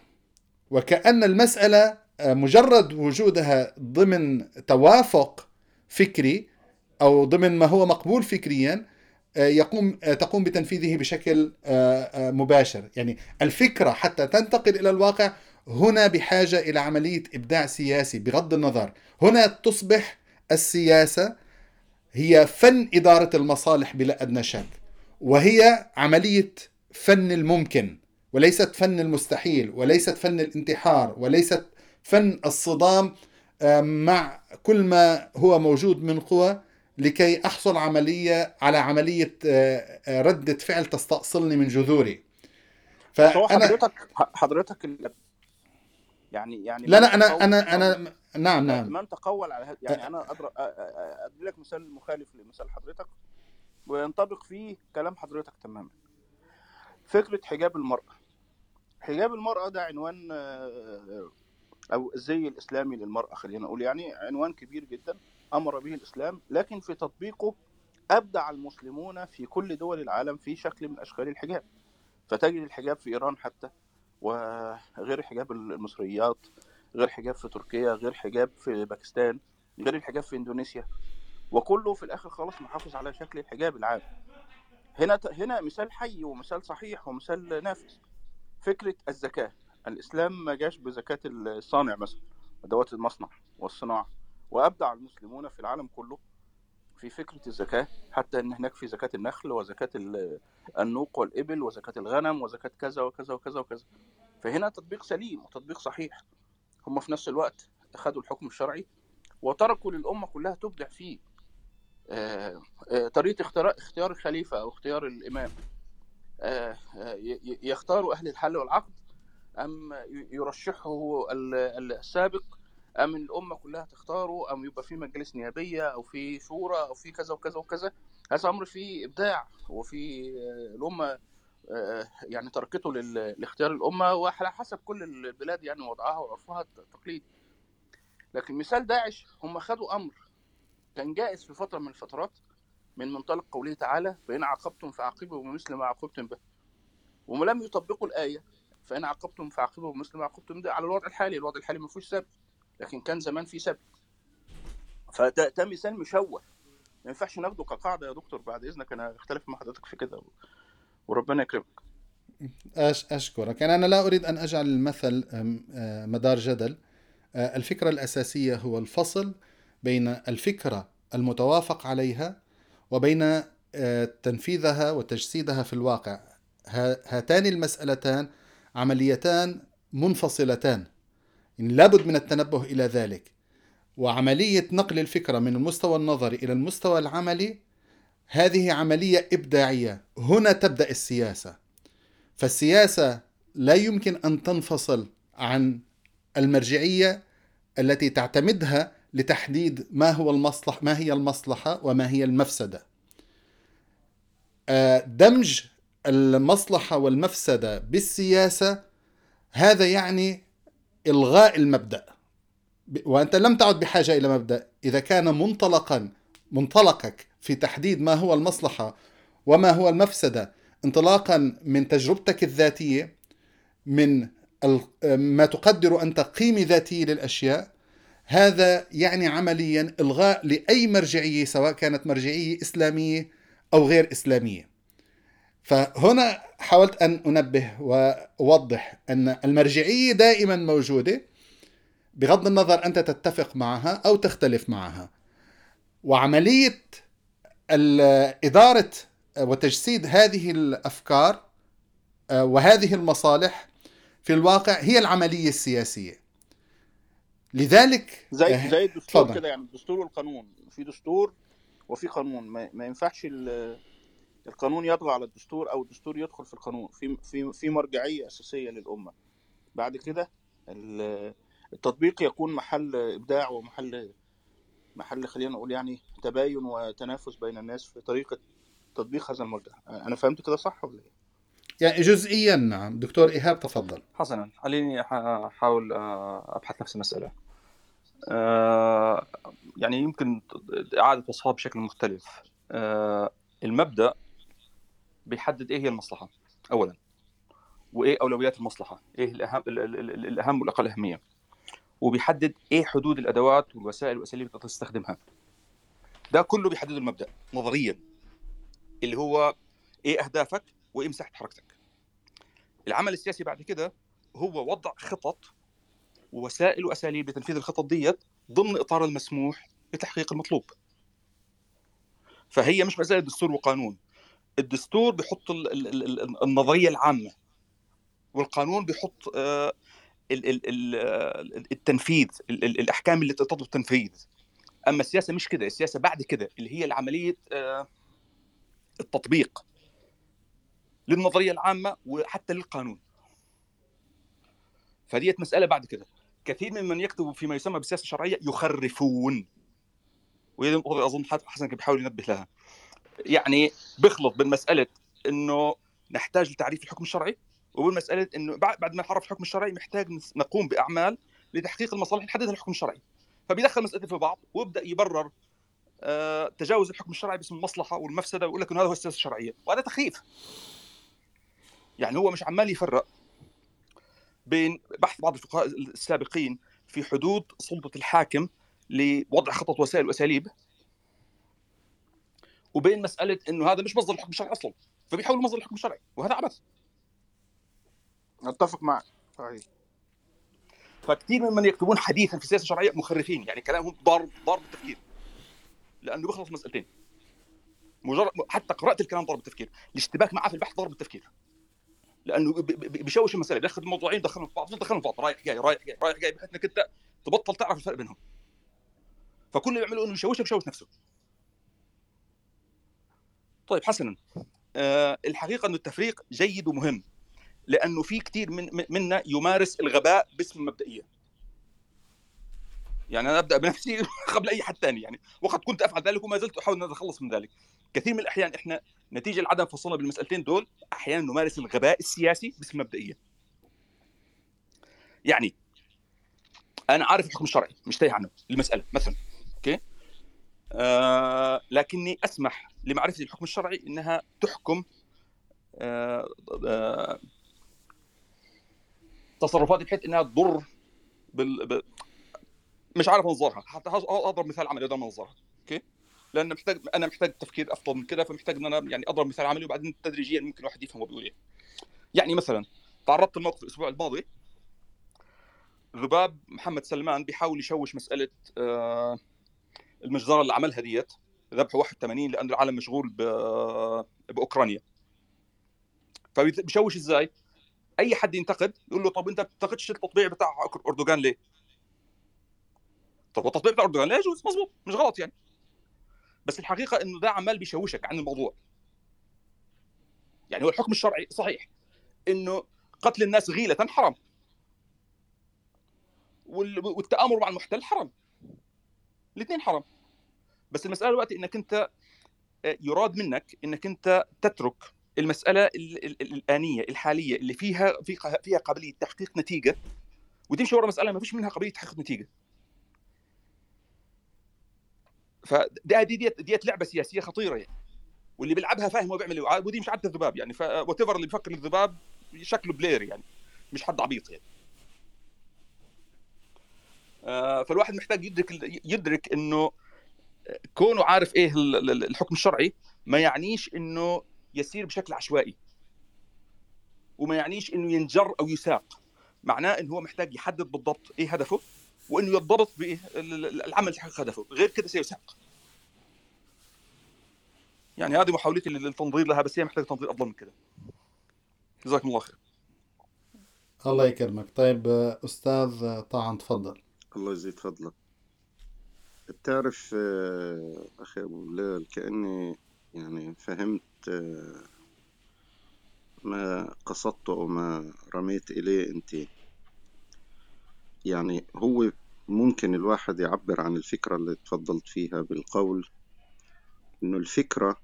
وكأن المسألة مجرد وجودها ضمن توافق فكري أو ضمن ما هو مقبول فكريا يقوم تقوم بتنفيذه بشكل مباشر. يعني الفكرة حتى تنتقل إلى الواقع هنا بحاجة إلى عملية إبداع سياسي بغض النظر. هنا تصبح السياسة هي فن إدارة المصالح بلا أدنى شك وهي عملية فن الممكن وليست فن المستحيل وليست فن الانتحار وليست فن الصدام مع كل ما هو موجود من قوى لكي أحصل عملية على عملية رده فعل تستأصلني من جذوري.
فأنا حضرتك حضرتك يعني يعني
لا لا أنا أنا أنا نعم نعم.
من تقول على هذا يعني أنا أدرى أدي لك مثال مخالف لمثال حضرتك وينطبق فيه كلام حضرتك تماما. فكرة حجاب المرأة. حجاب المرأة ده عنوان أو الزي الإسلامي للمرأة خلينا نقول. يعني عنوان كبير جدا أمر به الإسلام لكن في تطبيقه أبدع المسلمون في كل دول العالم في شكل من أشكال الحجاب. فتجد الحجاب في إيران حتى وغير حجاب المصريات غير حجاب في تركيا غير حجاب في باكستان غير الحجاب في إندونيسيا. وكله في الآخر خالص محافظ على شكل الحجاب العام. هنا هنا مثال حي ومثال صحيح ومثال نافذ. فكرة الزكاة. الإسلام ما جاش بزكاة الصانع مثلا أدوات المصنع والصناعة. وأبدع المسلمون في العالم كله في فكرة الزكاة حتى إن هناك في زكاة النخل وزكاة النوق والإبل وزكاة الغنم وزكاة كذا وكذا وكذا وكذا. فهنا تطبيق سليم وتطبيق صحيح. هم في نفس الوقت اخذوا الحكم الشرعي وتركوا للأمة كلها تبدع فيه طريقه اختيار اختيار الخليفة أو اختيار الإمام. يختاروا أهل الحل والعقد أم يرشحه السابق؟ أم الأمة كلها تختاره؟ أم يبقى في مجالس نيابية أو في شورى أو في كذا وكذا وكذا؟ هذا أمر فيه إبداع وفي الأمة يعني تركته لاختيار الأمة وعلى حسب كل البلاد يعني وضعها وعرفها التقليدي. لكن مثال داعش هم خدوا أمر كان جائز في فترة من الفترات من منطلق قوله تعالى فإن عاقبتم فعاقبوا بمثل ما عاقبتم به. ولم يطبقوا الآية فإن عاقبتم فعاقبوا بمثل ما عاقبتم به. على الوضع الحالي الوضع الحالي ما فيهوش سبب لكن كان زمان في سبب. فده ده مثال مشوه. ما ينفعش ناخده كقاعدة يا دكتور بعد إذنك أنا اختلف مع حضرتك في كده. وربنا يكرمك.
أش أشكرك. يعني أنا لا أريد أن أجعل المثل أم، آه، مدار جدل. آه، الفكرة الأساسية هو الفصل بين الفكرة المتوافق عليها وبين آه، تنفيذها وتجسيدها في الواقع. ها- هاتان المسألتان عمليتان منفصلتان. يعني لابد من التنبه إلى ذلك. وعملية نقل الفكرة من المستوى النظري إلى المستوى العملي هذه عملية إبداعية. هنا تبدأ السياسة. فالسياسة لا يمكن أن تنفصل عن المرجعية التي تعتمدها لتحديد ما هو المصلح ما هي المصلحة وما هي المفسدة. آه، دمج المصلحة والمفسدة بالسياسة هذا يعني إلغاء المبدأ. وأنت لم تعد بحاجة إلى مبدأ. إذا كان منطلقا منطلقك في تحديد ما هو المصلحة وما هو المفسدة انطلاقا من تجربتك الذاتية من ما تقدر أنت قيمة ذاتية للأشياء. هذا يعني عمليا إلغاء لأي مرجعية سواء كانت مرجعية إسلامية أو غير إسلامية. فهنا حاولت أن أنبه وأوضح أن المرجعية دائما موجودة بغض النظر أنت تتفق معها أو تختلف معها. وعملية إدارة وتجسيد هذه الأفكار آه، وهذه المصالح في الواقع هي العملية السياسية. لذلك
زي
آه،
زي الدستور. كده يعني الدستور والقانون في دستور وفي قانون. ما, ما ينفعش ال- القانون يطغى على الدستور أو الدستور يدخل في القانون. في في في مرجعية أساسية للأمة. بعد كده ال- التطبيق يكون محل إبداع ومحل محل خلينا نقول يعني تباين وتنافس بين الناس في طريقة تطبيق هذا المرجع. أنا فهمت كده صح ولا إيه؟
يعني جزئيا نعم. دكتور إيهاب تفضل.
حسنا. خليني أحاول آه، أبحث نفس المسألة. آه، يعني يمكن إعادة وصفها بشكل مختلف. آه، المبدأ بيحدد إيه هي المصلحة اولا. وإيه أولويات المصلحة؟ إيه الاهم ال- ال- ال- الأهم والأقل أهمية؟ وبيحدد إيه حدود الأدوات والوسائل والأساليب اللي تستخدمها ده كله بيحدد المبدأ نظريا اللي هو إيه أهدافك وإيه مساحة حركتك. العمل السياسي بعد كده هو وضع خطط ووسائل وأساليب لتنفيذ الخطط ديت ضمن إطار المسموح لتحقيق المطلوب. فهي مش مسألة دستور وقانون. الدستور بيحط ال- ال- ال- ال- النظرية العامة والقانون بيحط ال- ال- ال- التنفيذ ال- ال- الأحكام اللي تطلب التنفيذ أما السياسة مش كده السياسة بعد كده اللي هي عمليه آه، التطبيق للنظرية العامة وحتى للقانون. فديت مسألة بعد كده. كثير ممن يكتب فيما يسمى بالسياسة الشرعية يخرفون. وهي أظن حسن كان بيحاول ينبه لها. يعني بيخلط بين مسألة إنه نحتاج لتعريف الحكم الشرعي وبين مسألة إنه بعد ما نعرف الحكم الشرعي محتاج نقوم بأعمال لتحقيق المصالح اللي حددها الحكم الشرعي. فبيدخل مسألتين في بعض ويبدأ يبرر آه، تجاوز الحكم الشرعي باسم المصلحة والمفسدة ويقول لك إنه هذا هو السياسة الشرعية. وهذا تخريف يعني هو مش عمال يفرق بين بحث بعض الفقهاء السابقين في حدود سلطة الحاكم لوضع خطط وسائل وأساليب وبين مسألة إنه هذا مش مصدر الحكم الشرعي أصلا فبيحول مصدر الحكم الشرعي وهذا عبث.
أتفق معك صحيح.
فكثير ممن يكتبون حديثا في السياسة الشرعية مخرفين يعني كلامهم ضارب ضارب التفكير لأنه بيخلط مسألتين. مجرد حتى قراءة الكلام ضرب التفكير الاشتباك معه في البحث ضرب التفكير لأنه بيشوش المسألة. بياخذ الموضوعين دخلهم في بعض دخلهم في بعض رايح جاي رايح جاي رايح جاي. بحيث إنك أنت تبطل تعرف الفرق بينهم. فكل اللي بيعمله إنه يشوشك يشوش نفسه. طيب حسنا. آه الحقيقة إنه التفريق جيد ومهم. لأنه في كثير من من- منا يمارس الغباء باسم المبدئيه يعني أنا أبدأ بنفسي (laughs) قبل أي حد ثاني يعني وقد كنت أفعل ذلك وما زلت أحاول إن أتخلص من ذلك. كثير من الأحيان إحنا نتيجة لعدم فصلنا بالمسألتين دول أحيانا نمارس الغباء السياسي باسم المبدئيه يعني أنا عارف الحكم الشرعي مش تايه عنه المسألة مثلا. أوكي؟ آه لكني أسمح لمعرفه الحكم الشرعي إنها تحكم آه آه تصرفاتي بحيث إنها تضر بال... ب... مش عارف أنظرها. حتى اضرب مثال عملي قدر ما أنظرها. أوكي؟ لأن محتاج أنا محتاج تفكير أفضل من كده فمحتاج إن أنا يعني أضرب مثال عملي وبعدين تدريجيا ممكن الواحد يفهم هو بيقول إيه. يعني مثلا تعرضت لموقف الأسبوع الماضي. ذباب محمد سلمان بيحاول يشوش مسألة آه المجزرة اللي عملها ديت ذبح 81 لأنه العالم مشغول بأوكرانيا. فبيشوش إزاي؟ أي حد ينتقد يقول له طب أنت بتنتقدش التطبيع بتاع أردوغان ليه؟ طب التطبيع بتاع أردوغان لا يجوز مظبوط مش غلط يعني. بس الحقيقة إنه ده عمال بيشوشك عن الموضوع. يعني هو الحكم الشرعي صحيح إنه قتل الناس غيلة حرام. والتآمر مع المحتل حرام. الاثنين حرام. بس المسألة دلوقتي إنك أنت آه، يراد منك إنك أنت تترك المسألة الآنية الحالية اللي فيها فيها قابلية تحقيق نتيجة وتمشي ورا مسألة ما فيش منها قابلية تحقيق نتيجة. فدي ديت ديت لعبة سياسية خطيرة يعني. واللي بيلعبها فاهم هو بيعمل إيه. ودي مش عاده الذباب يعني. فوات اللي بيفكر الذباب شكله بلاير يعني مش حد عبيط يعني. آه، فالواحد محتاج يدرك يدرك إنه كونه عارف إيه الحكم الشرعي ما يعنيش إنه يسير بشكل عشوائي. وما يعنيش إنه ينجر أو يساق. معناه إنه هو محتاج يحدد بالضبط إيه هدفه وإنه يضبط بإيه العمل لتحقيق هدفه. غير كده سيساق. يعني هذه محاولتي للتنظير لها بس هي محتاجة تنظير أفضل من كده. جزاكم الله خير.
الله يكرمك. طيب أستاذ طاعن تفضل.
الله يزيد فضلك. بتعرف آه، أخي أبو بلال كأني يعني فهمت ما قصدته أو ما رميت إليه أنت. يعني هو ممكن الواحد يعبر عن الفكرة اللي تفضلت فيها بالقول إنه الفكرة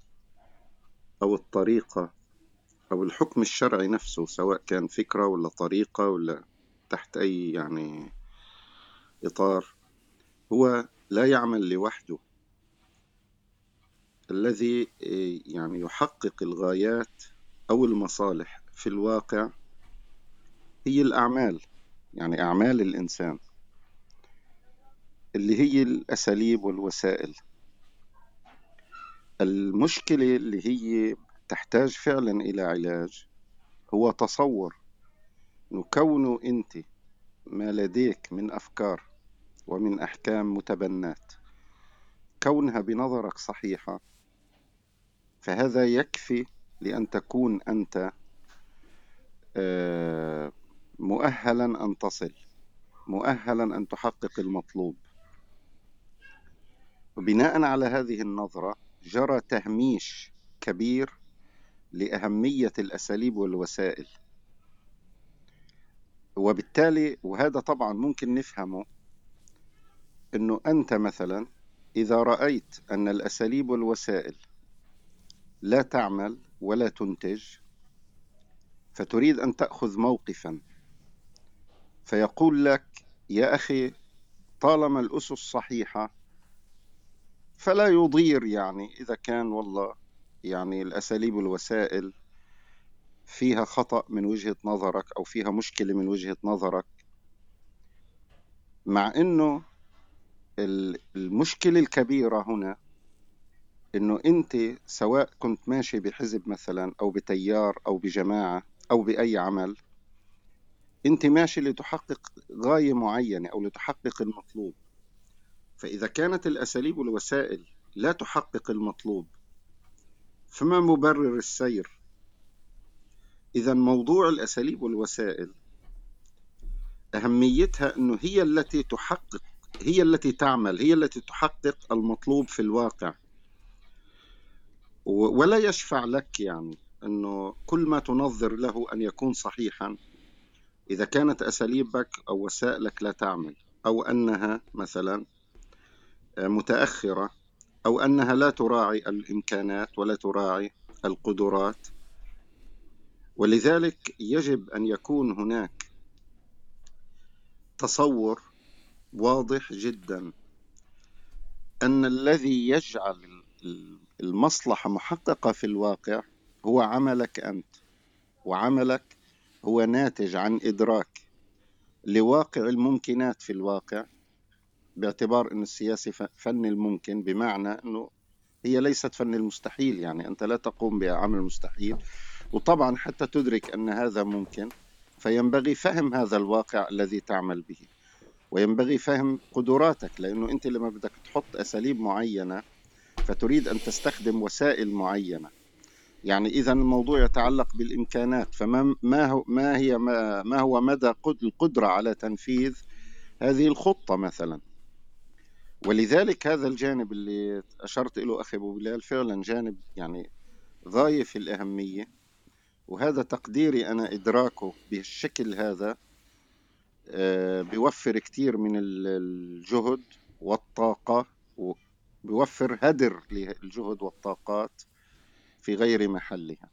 أو الطريقة أو الحكم الشرعي نفسه سواء كان فكرة ولا طريقة ولا تحت أي يعني إطار هو لا يعمل لوحده. الذي يعني يحقق الغايات أو المصالح في الواقع هي الأعمال يعني أعمال الإنسان اللي هي الأساليب والوسائل. المشكلة اللي هي تحتاج فعلا إلى علاج هو تصور إنه كونه أنت ما لديك من أفكار ومن أحكام متبنات كونها بنظرك صحيحة فهذا يكفي لأن تكون أنت آه، مؤهلا أن تصل مؤهلا أن تحقق المطلوب. وبناء على هذه النظرة جرى تهميش كبير لأهمية الأساليب والوسائل. وبالتالي وهذا طبعا ممكن نفهمه أنه أنت مثلا إذا رأيت أن الأساليب والوسائل لا تعمل ولا تنتج فتريد أن تأخذ موقفا. فيقول لك يا أخي طالما الأسس صحيحة فلا يضير يعني إذا كان والله يعني الأساليب والوسائل فيها خطأ من وجهة نظرك أو فيها مشكلة من وجهة نظرك مع إنه المشكلة الكبيرة هنا إنه أنت سواء كنت ماشي بحزب مثلا أو بتيار أو بجماعة أو بأي عمل أنت ماشي لتحقق غاية معينة أو لتحقق المطلوب. فإذا كانت الأساليب والوسائل لا تحقق المطلوب فما مبرر السير؟ إذا موضوع الأساليب والوسائل أهميتها أنه هي التي تحقق هي التي تعمل هي التي تحقق المطلوب في الواقع. ولا يشفع لك يعني أنه كل ما تنظر له أن يكون صحيحا إذا كانت أساليبك أو وسائلك لا تعمل أو أنها مثلا متأخرة أو أنها لا تراعي الإمكانات ولا تراعي القدرات. ولذلك يجب أن يكون هناك تصور واضح جدا أن الذي يجعل المصلحة محققة في الواقع هو عملك أنت وعملك هو ناتج عن إدراك لواقع الممكنات في الواقع باعتبار أن السياسي فن الممكن بمعنى أنه هي ليست فن المستحيل يعني أنت لا تقوم بعمل مستحيل وطبعا حتى تدرك أن هذا ممكن فينبغي فهم هذا الواقع الذي تعمل به وينبغي فهم قدراتك لأنه أنت لما بدك تحط أساليب معينة فتريد أن تستخدم وسائل معينة. يعني إذا الموضوع يتعلق بالإمكانات فما ما هو ما هي ما, ما هو مدى القدرة على تنفيذ هذه الخطة مثلا؟ ولذلك هذا الجانب اللي أشرت له أخي أبو بلال فعلا جانب يعني غاية في الأهمية وهذا تقديري أنا إدراكه بالشكل هذا آه، بيوفر كتير من الجهد والطاقة وبيوفر هدر للجهد والطاقات في غير محلها.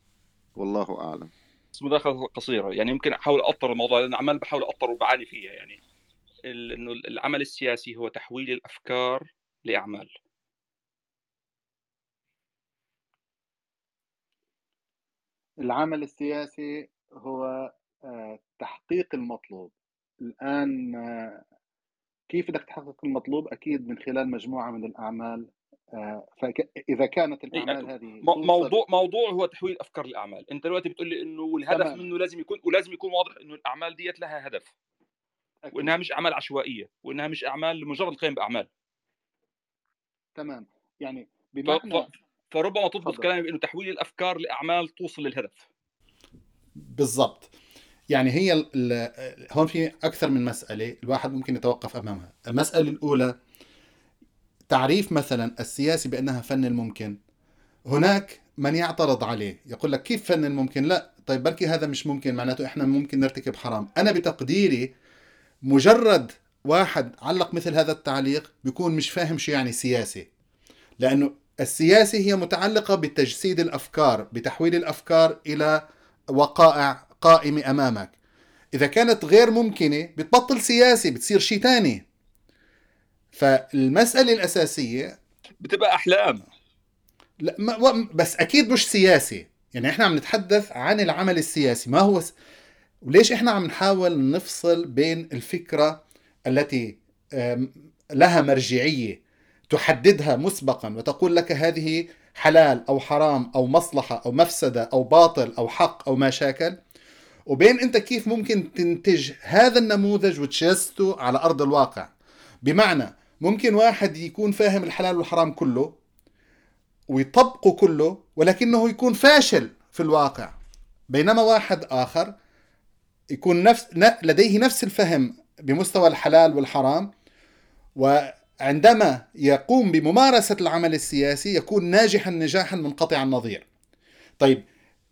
والله أعلم.
بس مداخلة قصيرة. يعني يمكن أحاول أطر الموضوع لأن عمال بحاول أطر وبعاني فيها يعني. إنه العمل السياسي هو تحويل الأفكار لأعمال.
العمل السياسي هو آه، تحقيق المطلوب. الآن آه، كيف بدك تحقق المطلوب؟ أكيد من خلال مجموعة من الأعمال. آه، فاذا كانت الأعمال هذه
موضوع موضوع هو تحويل أفكار الأعمال. أنت دلوقتي بتقول لي إنه الهدف تمام. منه لازم يكون ولازم يكون واضح إنه الأعمال ديت لها هدف. أكيد. وإنها مش أعمال عشوائية. وإنها مش أعمال لمجرد القيام بأعمال.
تمام. يعني بمعنى ف...
فربما تضبط كلامي بانه تحويل الأفكار لأعمال توصل للهدف.
بالضبط. يعني هي. هون في أكثر من مسألة الواحد ممكن يتوقف أمامها. المسألة الأولى تعريف مثلا السياسي بأنها فن الممكن. هناك من يعترض عليه. يقول لك كيف فن الممكن؟ لا. طيب بركي هذا مش ممكن معناته إحنا ممكن نرتكب حرام. أنا بتقديري مجرد واحد علق مثل هذا التعليق بيكون مش فاهم شو يعني سياسي. لأنه السياسي هي متعلقة بتجسيد الأفكار بتحويل الأفكار إلى وقائع قائمة أمامك. إذا كانت غير ممكنة بتبطل سياسي بتصير شيء تاني. فالمسألة الأساسية
بتبقى أحلام.
لا ما بس أكيد مش سياسي يعني إحنا عم نتحدث عن العمل السياسي. ما هو وليش إحنا عم نحاول نفصل بين الفكرة التي لها مرجعية تحددها مسبقا وتقول لك هذه حلال أو حرام أو مصلحة أو مفسدة أو باطل أو حق أو ما شاكل؟ وبين انت كيف ممكن تنتج هذا النموذج وتجسته على أرض الواقع. بمعنى ممكن واحد يكون فاهم الحلال والحرام كله ويطبقه كله ولكنه يكون فاشل في الواقع. بينما واحد آخر يكون نفس لديه نفس الفهم بمستوى الحلال والحرام وعندما يقوم بممارسة العمل السياسي يكون ناجحا نجاحا منقطع النظير. طيب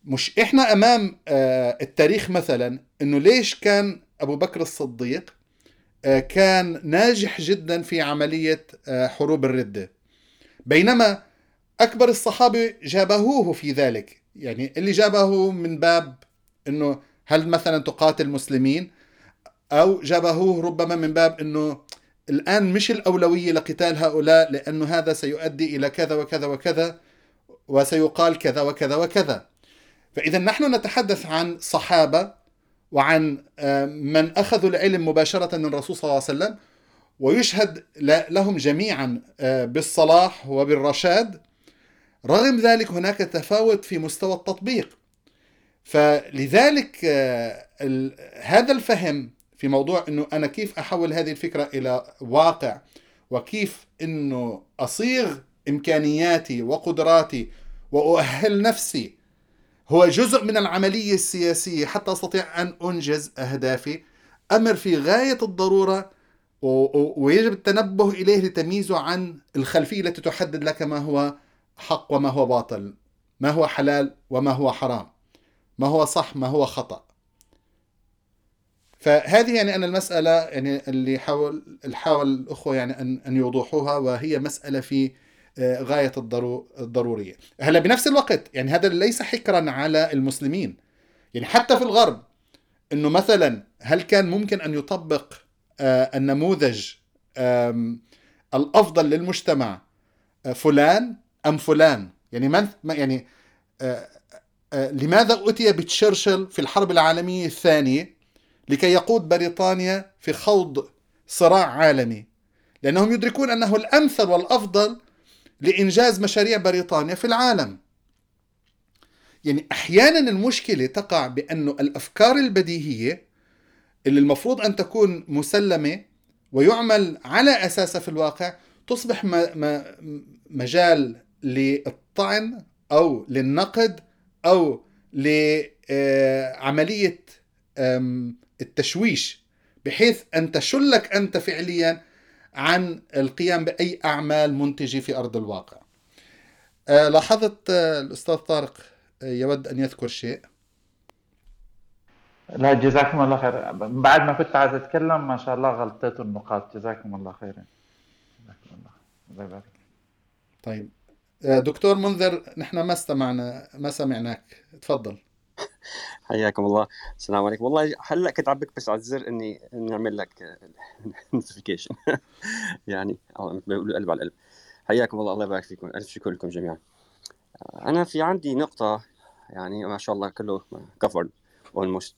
مش إحنا أمام آه، التاريخ مثلا إنه ليش كان أبو بكر الصديق آه، كان ناجح جدا في عملية آه، حروب الردة. بينما أكبر الصحابة جابهوه في ذلك. يعني اللي جابه من باب إنه هل مثلا تقاتل مسلمين أو جابهوه ربما من باب إنه الآن مش الأولوية لقتال هؤلاء لأنه هذا سيؤدي إلى كذا وكذا وكذا وسيقال كذا وكذا وكذا. فإذا نحن نتحدث عن صحابة وعن آه، من أخذوا العلم مباشرة من الرسول صلى الله عليه وسلم ويشهد لهم جميعا آه، بالصلاح وبالرشاد رغم ذلك هناك تفاوت في مستوى التطبيق. فلذلك آه، هذا الفهم في موضوع إنه أنا كيف أحول هذه الفكرة إلى واقع وكيف إنه أصيغ إمكانياتي وقدراتي وأؤهل نفسي هو جزء من العملية السياسية حتى أستطيع أن أنجز أهدافي. أمر في غاية الضرورة ويجب التنبه إليه لتمييزه عن الخلفية التي تحدد لك ما هو حق وما هو باطل. ما هو حلال وما هو حرام. ما هو صح ما هو خطأ. فهذه يعني أنا المسألة يعني اللي حاول حاول الأخوة يعني أن أن يوضحوها وهي مسألة في غاية الضرورية. هلا بنفس الوقت يعني هذا ليس حكرا على المسلمين. يعني حتى في الغرب إنه مثلا هل كان ممكن أن يطبق آه، النموذج الأفضل للمجتمع آه، فلان أم فلان؟ يعني من يعني آه، لماذا أتي بتشرشل في الحرب العالمية الثانية لكي يقود بريطانيا في خوض صراع عالمي؟ لأنهم يدركون أنه الأمثل والأفضل لإنجاز مشاريع بريطانيا في العالم. يعني أحيانا المشكلة تقع بأنه الأفكار البديهية اللي المفروض أن تكون مسلمة ويعمل على اساسها في الواقع تصبح مجال للطعن أو للنقد أو لعملية التشويش بحيث أن تشلك أنت فعليا عن القيام بأي أعمال منتجة في أرض الواقع. آه، لاحظت آه، الأستاذ طارق آه، يود أن يذكر شيء.
لا جزاكم الله خير. بعد ما كنت عايز أتكلم ما شاء الله غلطيت النقاط. جزاكم الله خيرا جزاكم الله
طيب دكتور منذر نحن ما استمعنا ما سمعناك. تفضل.
حياكم الله. السلام عليكم. والله هلا كنت عم بكبس على الزر إني نعمل لك (laughs) نوتيفيكيشن (laughs) يعني بيقولوا قلب على القلب. حياكم الله. الله يبارك فيكم. ألف شكر لكم جميعا. أنا في عندي نقطة يعني ما شاء الله كله كفر اولموست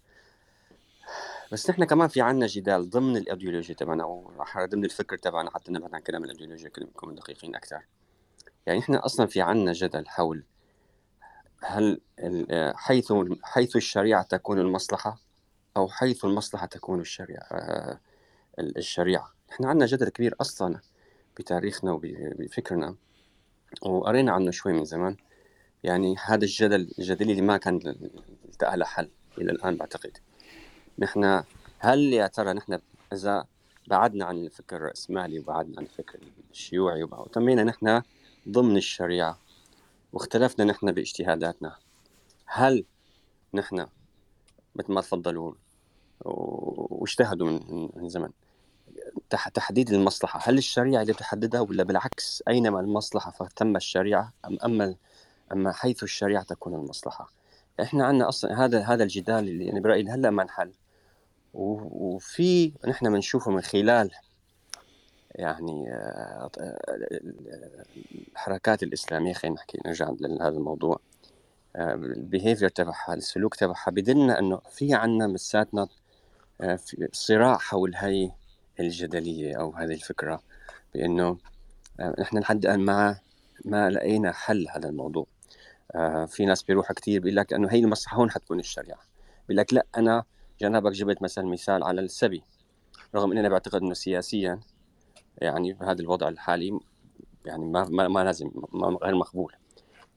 بس نحن كمان في عنا جدال ضمن الأيديولوجيا تبعنا أو ضمن الفكر تبعنا حتى نبعد عن كلام الأيديولوجيا نكون دقيقين أكثر. يعني إحنا أصلا في عنا جدل حول هل حيث حيث الشريعة تكون المصلحة أو حيث المصلحة تكون الشريعة آه، الشريعة؟ إحنا عندنا جدل كبير أصلا بتاريخنا وبفكرنا وقرينا عنه شوي من زمان. يعني هذا الجدل الجدل اللي ما كان التقى له حل إلى الآن بعتقد. نحن هل يا ترى نحن إذا بعدنا عن الفكر الرأسمالي وبعدنا عن الفكر الشيوعي وتمينا نحن ضمن الشريعة واختلفنا نحن باجتهاداتنا. هل نحن مثل ما تفضلوا واجتهدوا من, من زمن؟ تحديد المصلحة هل الشريعة اللي بتحددها ولا بالعكس أينما المصلحة فتم الشريعة أم أما أما حيث الشريعة تكون المصلحة؟ إحنا عندنا أصلا هذا هذا الجدال اللي يعني برأيي هلا ما انحل. وفي نحن بنشوفه من خلال يعني آه، الحركات الإسلامية خلينا نحكي نرجع لهذا الموضوع آه، ال behavior تبعها السلوك تبعها بدلنا إنه في عنا مساتنا آه، صراع حول هاي الجدلية أو هذه الفكرة بإنه نحن لحد الآن ما ما لقينا حل هذا الموضوع. في ناس بيروحوا كثير بيقول لك إنه هي المصلحة هون حتكون الشريعة. بيقول لك لأ أنا جنابك جبت مثلا مثال على السبي رغم إني أنا بعتقد إنه سياسيا يعني بهذا الوضع الحالي يعني ما ما, ما لازم ما غير مقبول.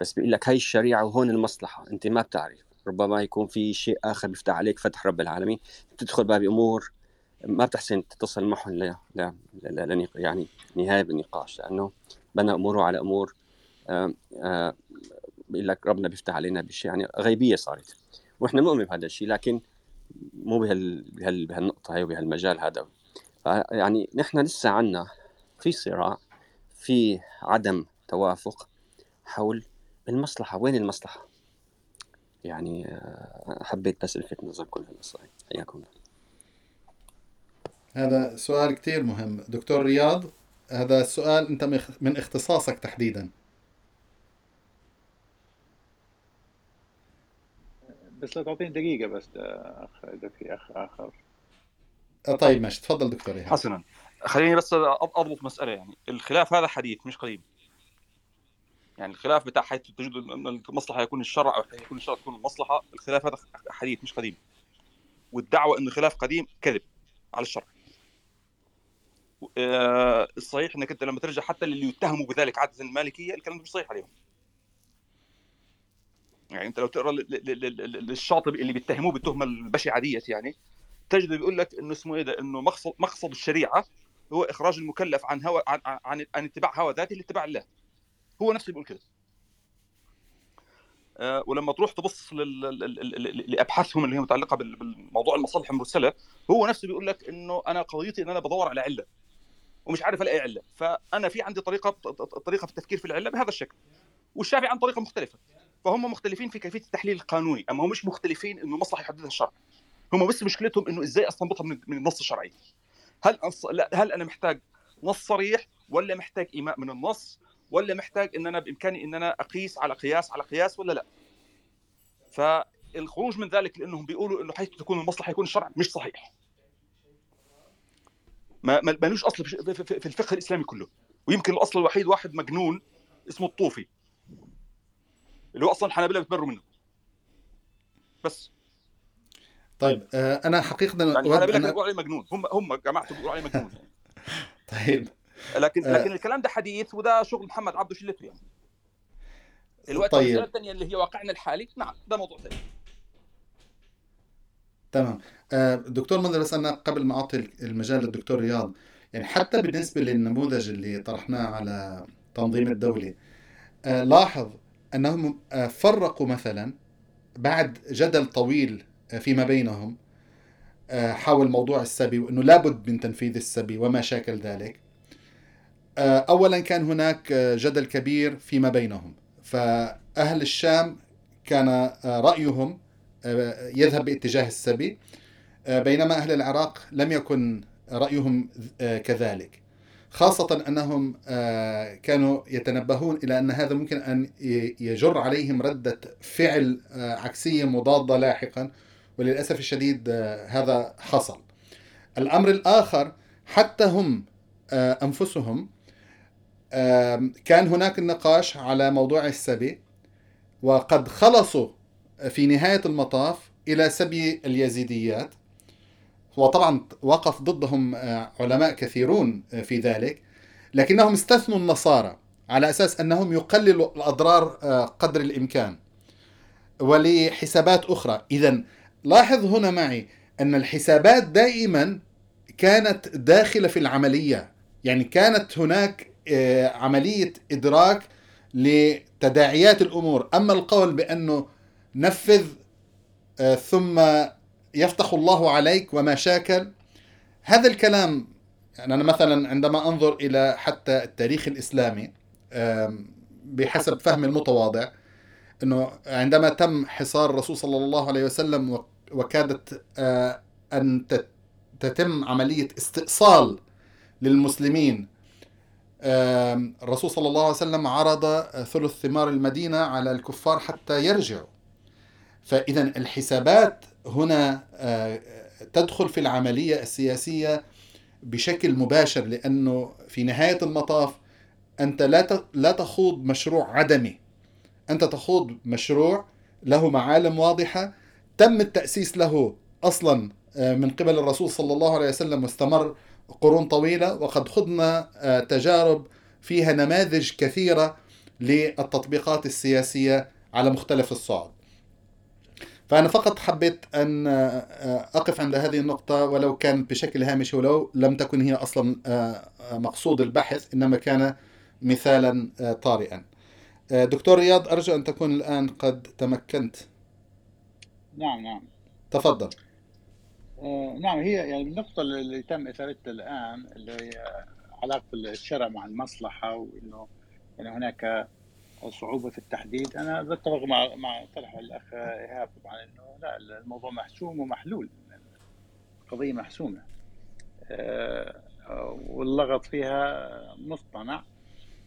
بس بيقول لك هاي الشريعة وهون المصلحة أنت ما بتعرف. ربما يكون في شيء آخر بيفتح عليك فتح رب العالمين. تدخل باب أمور ما بتحسن تصل معهم ل... ل... ل... يعني نهاية بالنقاش. لأنه بنى اموره على أمور بيقول لك ربنا بيفتح علينا بشيء يعني غيبية صارت. وإحنا نؤمن بهذا الشيء لكن مو. بهال... بهالنقطة هي وبهالمجال هذا. يعني نحن لسه عنا في صراع في عدم توافق حول المصلحة. وين المصلحة؟ يعني آه، حبيت بس الفت نظركم للقصة حياكم
هذا سؤال كتير مهم. دكتور رياض هذا السؤال أنت من اختصاصك تحديدا.
بس لو تعطيني دقيقة بس آه، أخ إذا في أخ آخر.
طيب. ماشي. تفضل دكتور إيهاب.
حسنا. خليني بس أضبط مسألة يعني. الخلاف هذا حديث مش قديم. يعني الخلاف بتاع حيث تجد ان المصلحة يكون الشرع أو يكون الشرع تكون المصلحة الخلاف هذا حديث مش قديم. والدعوة انه خلاف قديم كذب على الشرع. آه، الصحيح إنك أنت لما ترجع حتى للي يتهموا بذلك عادة المالكية الكلام مش صحيح عليهم. يعني أنت لو تقرأ للشاطبي اللي بيتهموه بالتهمة البشعة ديت يعني تجد بيقول لك إنه اسمه إيه ده إنه مقصد مقصد الشريعة هو إخراج المكلف عن هوى عن عن, عن اتباع هوى ذاته لاتباع الله. هو نفسه بيقول كده. أه ولما تروح تبص لأبحاثهم اللي هي متعلقة بالموضوع المصالح المرسلة هو نفسه بيقول لك إنه أنا قضيتي إن أنا بدور على علة ومش عارف ألاقي علة. فأنا في عندي طريقه طريقة في التفكير في العلة بهذا الشكل. والشافعي عن طريقة مختلفة. فهم مختلفين في كيفية التحليل القانوني أما هم مش مختلفين إنه مصلحة يحددها الشرع. هم بس مشكلتهم إنه إزاي استنبطها من النص الشرعي؟ هل أص... هل أنا محتاج نص صريح ولا محتاج إيماء من النص ولا محتاج إن أنا بإمكاني إن أنا أقيس على قياس على قياس ولا لا؟ فالخروج من ذلك لأنهم بيقولوا إنه حيث تكون المصلحة يكون الشرع مش صحيح. ما ملوش أصل في الفقه الإسلامي كله. ويمكن الأصل الوحيد واحد مجنون اسمه الطوفي اللي هو أصلا الحنابلة بتبروا منه. بس.
طيب آه، أنا حقيقة
يعني الحنابلة
أن
كانوا بيقولوا عليه مجنون. هم هم جماعته بيقولوا عليه مجنون. يعني. (laughs)
طيب.
لكن
آه.
لكن الكلام ده حديث وده شغل محمد عبده شلته يعني. الوقت
طيب.
الثانية اللي هي واقعنا الحالي. نعم ده موضوع ثاني.
تمام. آه، دكتور منذر بس أنا قبل ما أعطي المجال للدكتور رياض. يعني حتى بالنسبة للنموذج اللي طرحناه على تنظيم الدولي آه، لاحظ أنهم آه، فرقوا مثلا بعد جدل طويل آه، فيما بينهم آه، حول موضوع السبي وأنه لابد من تنفيذ السبي وما شاكل ذلك. آه، أولا كان هناك آه، جدل كبير فيما بينهم. فأهل الشام كان آه، رأيهم آه، يذهب باتجاه السبي آه، بينما أهل العراق لم يكن رأيهم آه، كذلك. خاصة أنهم آه، كانوا يتنبهون إلى أن هذا ممكن أن يجر عليهم ردة فعل آه، عكسية مضادة لاحقا. وللأسف الشديد آه، هذا حصل. الأمر الآخر حتى هم آه، أنفسهم آم، كان هناك النقاش على موضوع السبي وقد خلصوا في نهاية المطاف إلى سبي اليزيديات. وطبعا وقف ضدهم آه، علماء كثيرون في ذلك. لكنهم استثنوا النصارى على أساس أنهم يقللوا الأضرار آه، قدر الإمكان. ولحسابات أخرى. إذا لاحظ هنا معي أن الحسابات دائما كانت داخلة في العملية. يعني كانت هناك آه، عملية إدراك لتداعيات الأمور. أما القول بأنه نفذ آه، ثم يفتح الله عليك وما شاكل هذا الكلام يعني أنا مثلا عندما أنظر إلى حتى التاريخ الإسلامي بحسب فهمي المتواضع أنه عندما تم حصار الرسول صلى الله عليه وسلم وكادت آه، أن تت- تتم عملية استئصال للمسلمين. الرسول صلى الله عليه وسلم عرض ثلث ثمار المدينة على الكفار حتى يرجعوا. فإذا الحسابات هنا آه، تدخل في العملية السياسية بشكل مباشر لأنه في نهاية المطاف أنت لا لا تخوض مشروع عدمي. أنت تخوض مشروع له معالم واضحة تم التأسيس له أصلا آه، من قبل الرسول صلى الله عليه وسلم واستمر قرون طويلة وقد خضنا آه، تجارب فيها نماذج كثيرة للتطبيقات السياسية على مختلف الصعد فأنا فقط حبيت أن آه، أقف عند هذه النقطة ولو كان بشكل هامشي ولو لم تكن هي أصلا مقصود البحث إنما كان مثالا طارئا. دكتور رياض أرجو أن تكون الآن قد تمكنت.
نعم نعم.
تفضل.
آه، نعم هي يعني النقطة اللي تم إثارتها الآن اللي هي علاقة الشرع مع المصلحة وإنه يعني هناك صعوبة في التحديد. أنا بتفق مع مع طرح الأخ إيهاب طبعا إنه لا الموضوع محسوم ومحلول قضية محسومة. آه، واللغط فيها مصطنع.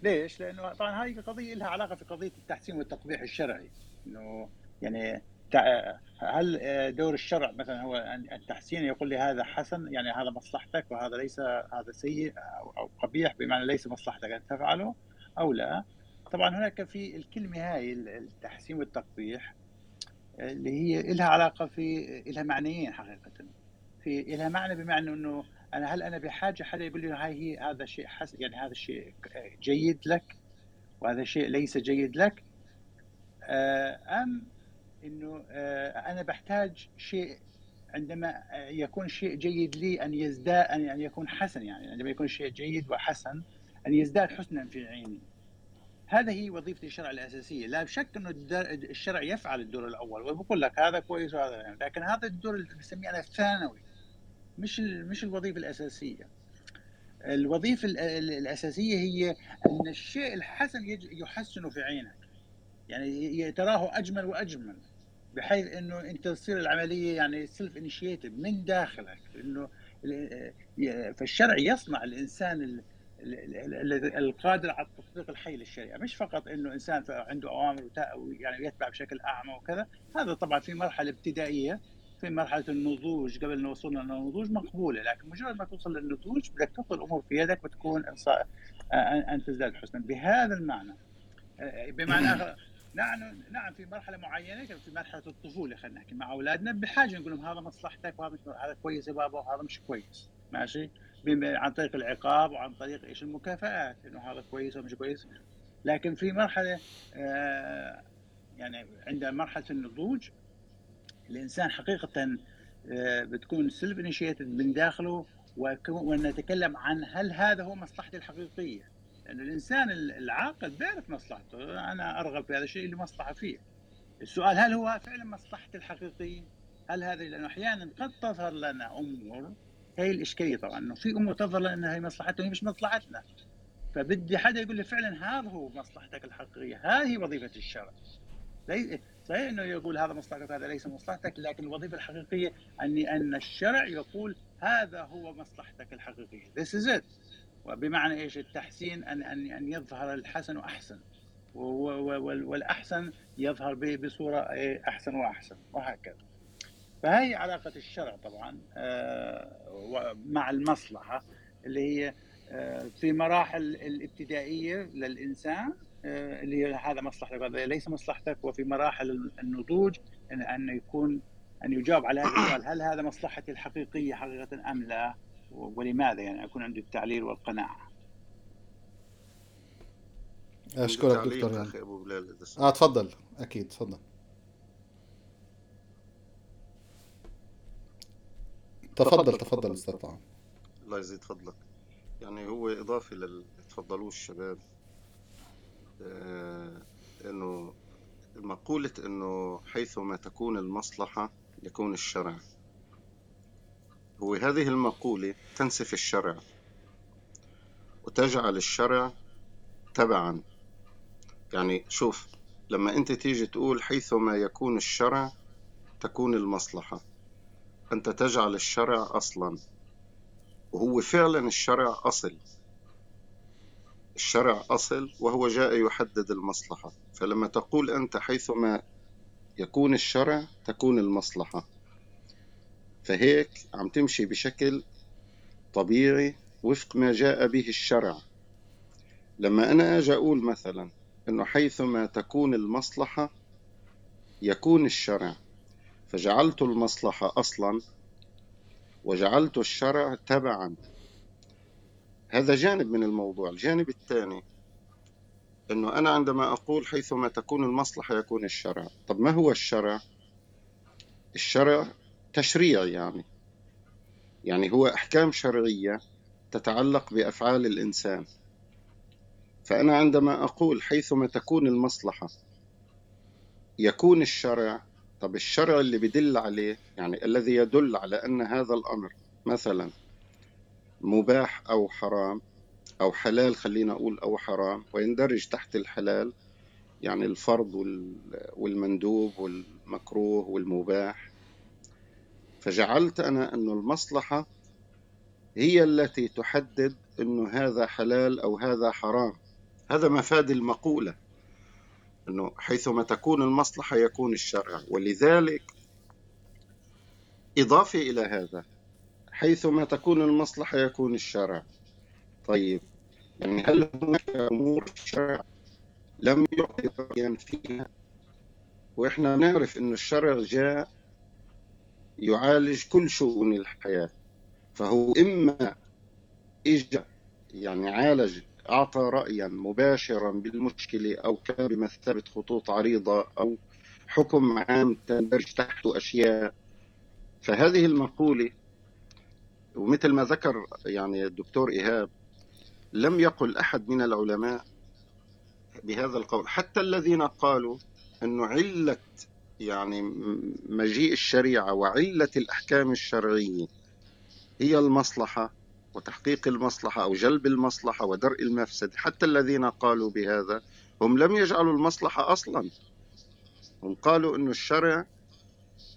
ليش؟ لأنه طبعا هاي قضية لها علاقة في قضية التحسين والتقبيح الشرعي. إنه يعني هل دور الشرع مثلا هو التحسين يقول لي هذا حسن يعني هذا مصلحتك وهذا ليس هذا سيء أو قبيح بمعنى ليس مصلحتك أن تفعله أو لا؟ طبعا هناك في الكلمة هاي التحسين والتقبيح اللي هي لها علاقة في لها معنيين حقيقة. في لها معنى بمعنى إنه أنا هل أنا بحاجة حدا يقول لي هاي هي هذا شيء حس يعني هذا الشيء جيد لك وهذا شيء ليس جيد لك آه، أم إنه آه، أنا بحتاج شيء عندما يكون شيء جيد لي أن يزداد أن أن يكون حسن يعني عندما يكون شيء جيد وحسن أن يزداد حسنا في عيني. هذا هي وظيفة الشرع الأساسية. لا شك أنه الشرع يفعل الدور الأول وبقول لك هذا كويس وهذا يعني. لكن هذا الدور اللي بسميه أنا الثانوي مش مش الوظيفة الأساسية. الوظيفة ال- ال- الأساسية هي أن الشيء الحسن يحسن في عينك. يعني تراه أجمل وأجمل بحيث إنه أنت تصير العملية يعني self initiative من داخلك إنه فالشرع يصنع الإنسان ال- القادر على التطبيق الحي للشريعة مش فقط إنه إنسان عنده أوامر يعني يتبع بشكل أعمى وكذا هذا طبعا في مرحلة ابتدائية في مرحلة النضوج قبل ما وصلنا للنضوج مقبولة لكن مجرد ما توصل للنضوج بدك تحط الأمور في يدك وتكون ان تزداد حسنا بهذا المعنى بمعنى نعم نعم في مرحلة معينة في مرحلة الطفولة خلينا نحكي مع أولادنا بحاجة نقول لهم هذا مصلحتك وهذا هذا كويس يا بابا وهذا مش كويس ماشي؟ عن طريق العقاب وعن طريق إيش المكافآت إنه هذا كويس ومش كويس. لكن في مرحلة آه يعني عند مرحلة النضوج الإنسان حقيقة آه بتكون self initiated من داخله ونتكلم عن هل هذا هو مصلحتي الحقيقية. لأن الإنسان العاقل بيعرف مصلحته. أنا أرغب في هذا الشيء اللي مصلحة فيه. السؤال هل هو فعلا مصلحتي الحقيقية؟ هل هذا لأنه أحيانا قد تظهر لنا أمور؟ هي الإشكالية طبعا أنه في أمور تظهر لنا هي مصلحته وهي مش مصلحتنا. فبدي حدا يقول لي فعلا هذا هو مصلحتك الحقيقية. هذه وظيفة الشرع. صحيح إنه يقول هذا مصلحتك هذا ليس مصلحتك لكن الوظيفة الحقيقية اني أن الشرع يقول هذا هو مصلحتك الحقيقية. This is it. وبمعنى إيش؟ التحسين ان ان أن يظهر الحسن أحسن. والأحسن يظهر بصورة أحسن وأحسن وهكذا. فهي علاقة الشرع طبعا آه، مع المصلحة اللي هي آه، في مراحل الابتدائية للإنسان آه، اللي هي هذا مصلحتك هذا ليس مصلحتك وفي مراحل النضوج ان يكون أن يجاوب على هذا (coughs) السؤال هل هذا مصلحتي الحقيقية حقيقة أم لا؟ ولماذا يعني يكون عنده التعليل والقناعة؟
أشكرك دكتور يعني. أبو بلال آه تفضل. أكيد تفضل. تفضل تفضل أستاذ طعام
الله يزيد فضلك. يعني هو إضافة لل تفضلوه الشباب. آه إنه مقولة إنه حيثما تكون المصلحة يكون الشرع. هو هذه المقولة تنسف الشرع وتجعل الشرع تبعا. يعني شوف لما أنت تيجي تقول حيثما يكون الشرع تكون المصلحة. أنت تجعل الشرع أصلا. وهو فعلا الشرع أصل. الشرع أصل وهو جاء يحدد المصلحة. فلما تقول أنت حيثما يكون الشرع تكون المصلحة. فهيك عم تمشي بشكل طبيعي وفق ما جاء به الشرع. لما أنا أجي أقول مثلا أنه حيثما تكون المصلحة يكون الشرع. فجعلت المصلحة أصلا وجعلت الشرع تبعا. هذا جانب من الموضوع. الجانب الثاني أنه أنا عندما أقول حيثما تكون المصلحة يكون الشرع. طب ما هو الشرع؟ الشرع تشريع يعني. يعني هو أحكام شرعية تتعلق بأفعال الإنسان. فأنا عندما أقول حيثما تكون المصلحة يكون الشرع طب الشرع اللي بدل عليه يعني الذي يدل على أن هذا الأمر مثلا مباح أو حرام أو حلال خلينا أقول أو حرام ويندرج تحت الحلال يعني الفرض والمندوب والمكروه والمباح فجعلت أنا أن المصلحة هي التي تحدد أنه هذا حلال أو هذا حرام. هذا مفاد المقولة أنه حيثما تكون المصلحة يكون الشرع. ولذلك إضافة إلى هذا حيثما تكون المصلحة يكون الشرع. طيب يعني هل هناك أمور الشرع لم يعطي رأيا فيها؟ وإحنا نعرف أن الشرع جاء يعالج كل شؤون الحياة. فهو إما إجا يعني عالج أعطى رأيا مباشرا بالمشكلة أو كان بمثابة خطوط عريضة أو حكم عام تندرج تحته أشياء. فهذه المقولة ومثل ما ذكر يعني الدكتور إيهاب لم يقل أحد من العلماء بهذا القول. حتى الذين قالوا أنه علة يعني مجيء الشريعة وعلة الأحكام الشرعية هي المصلحة وتحقيق المصلحة أو جلب المصلحة ودرء المفسد. حتى الذين قالوا بهذا هم لم يجعلوا المصلحة أصلا. هم قالوا أن الشرع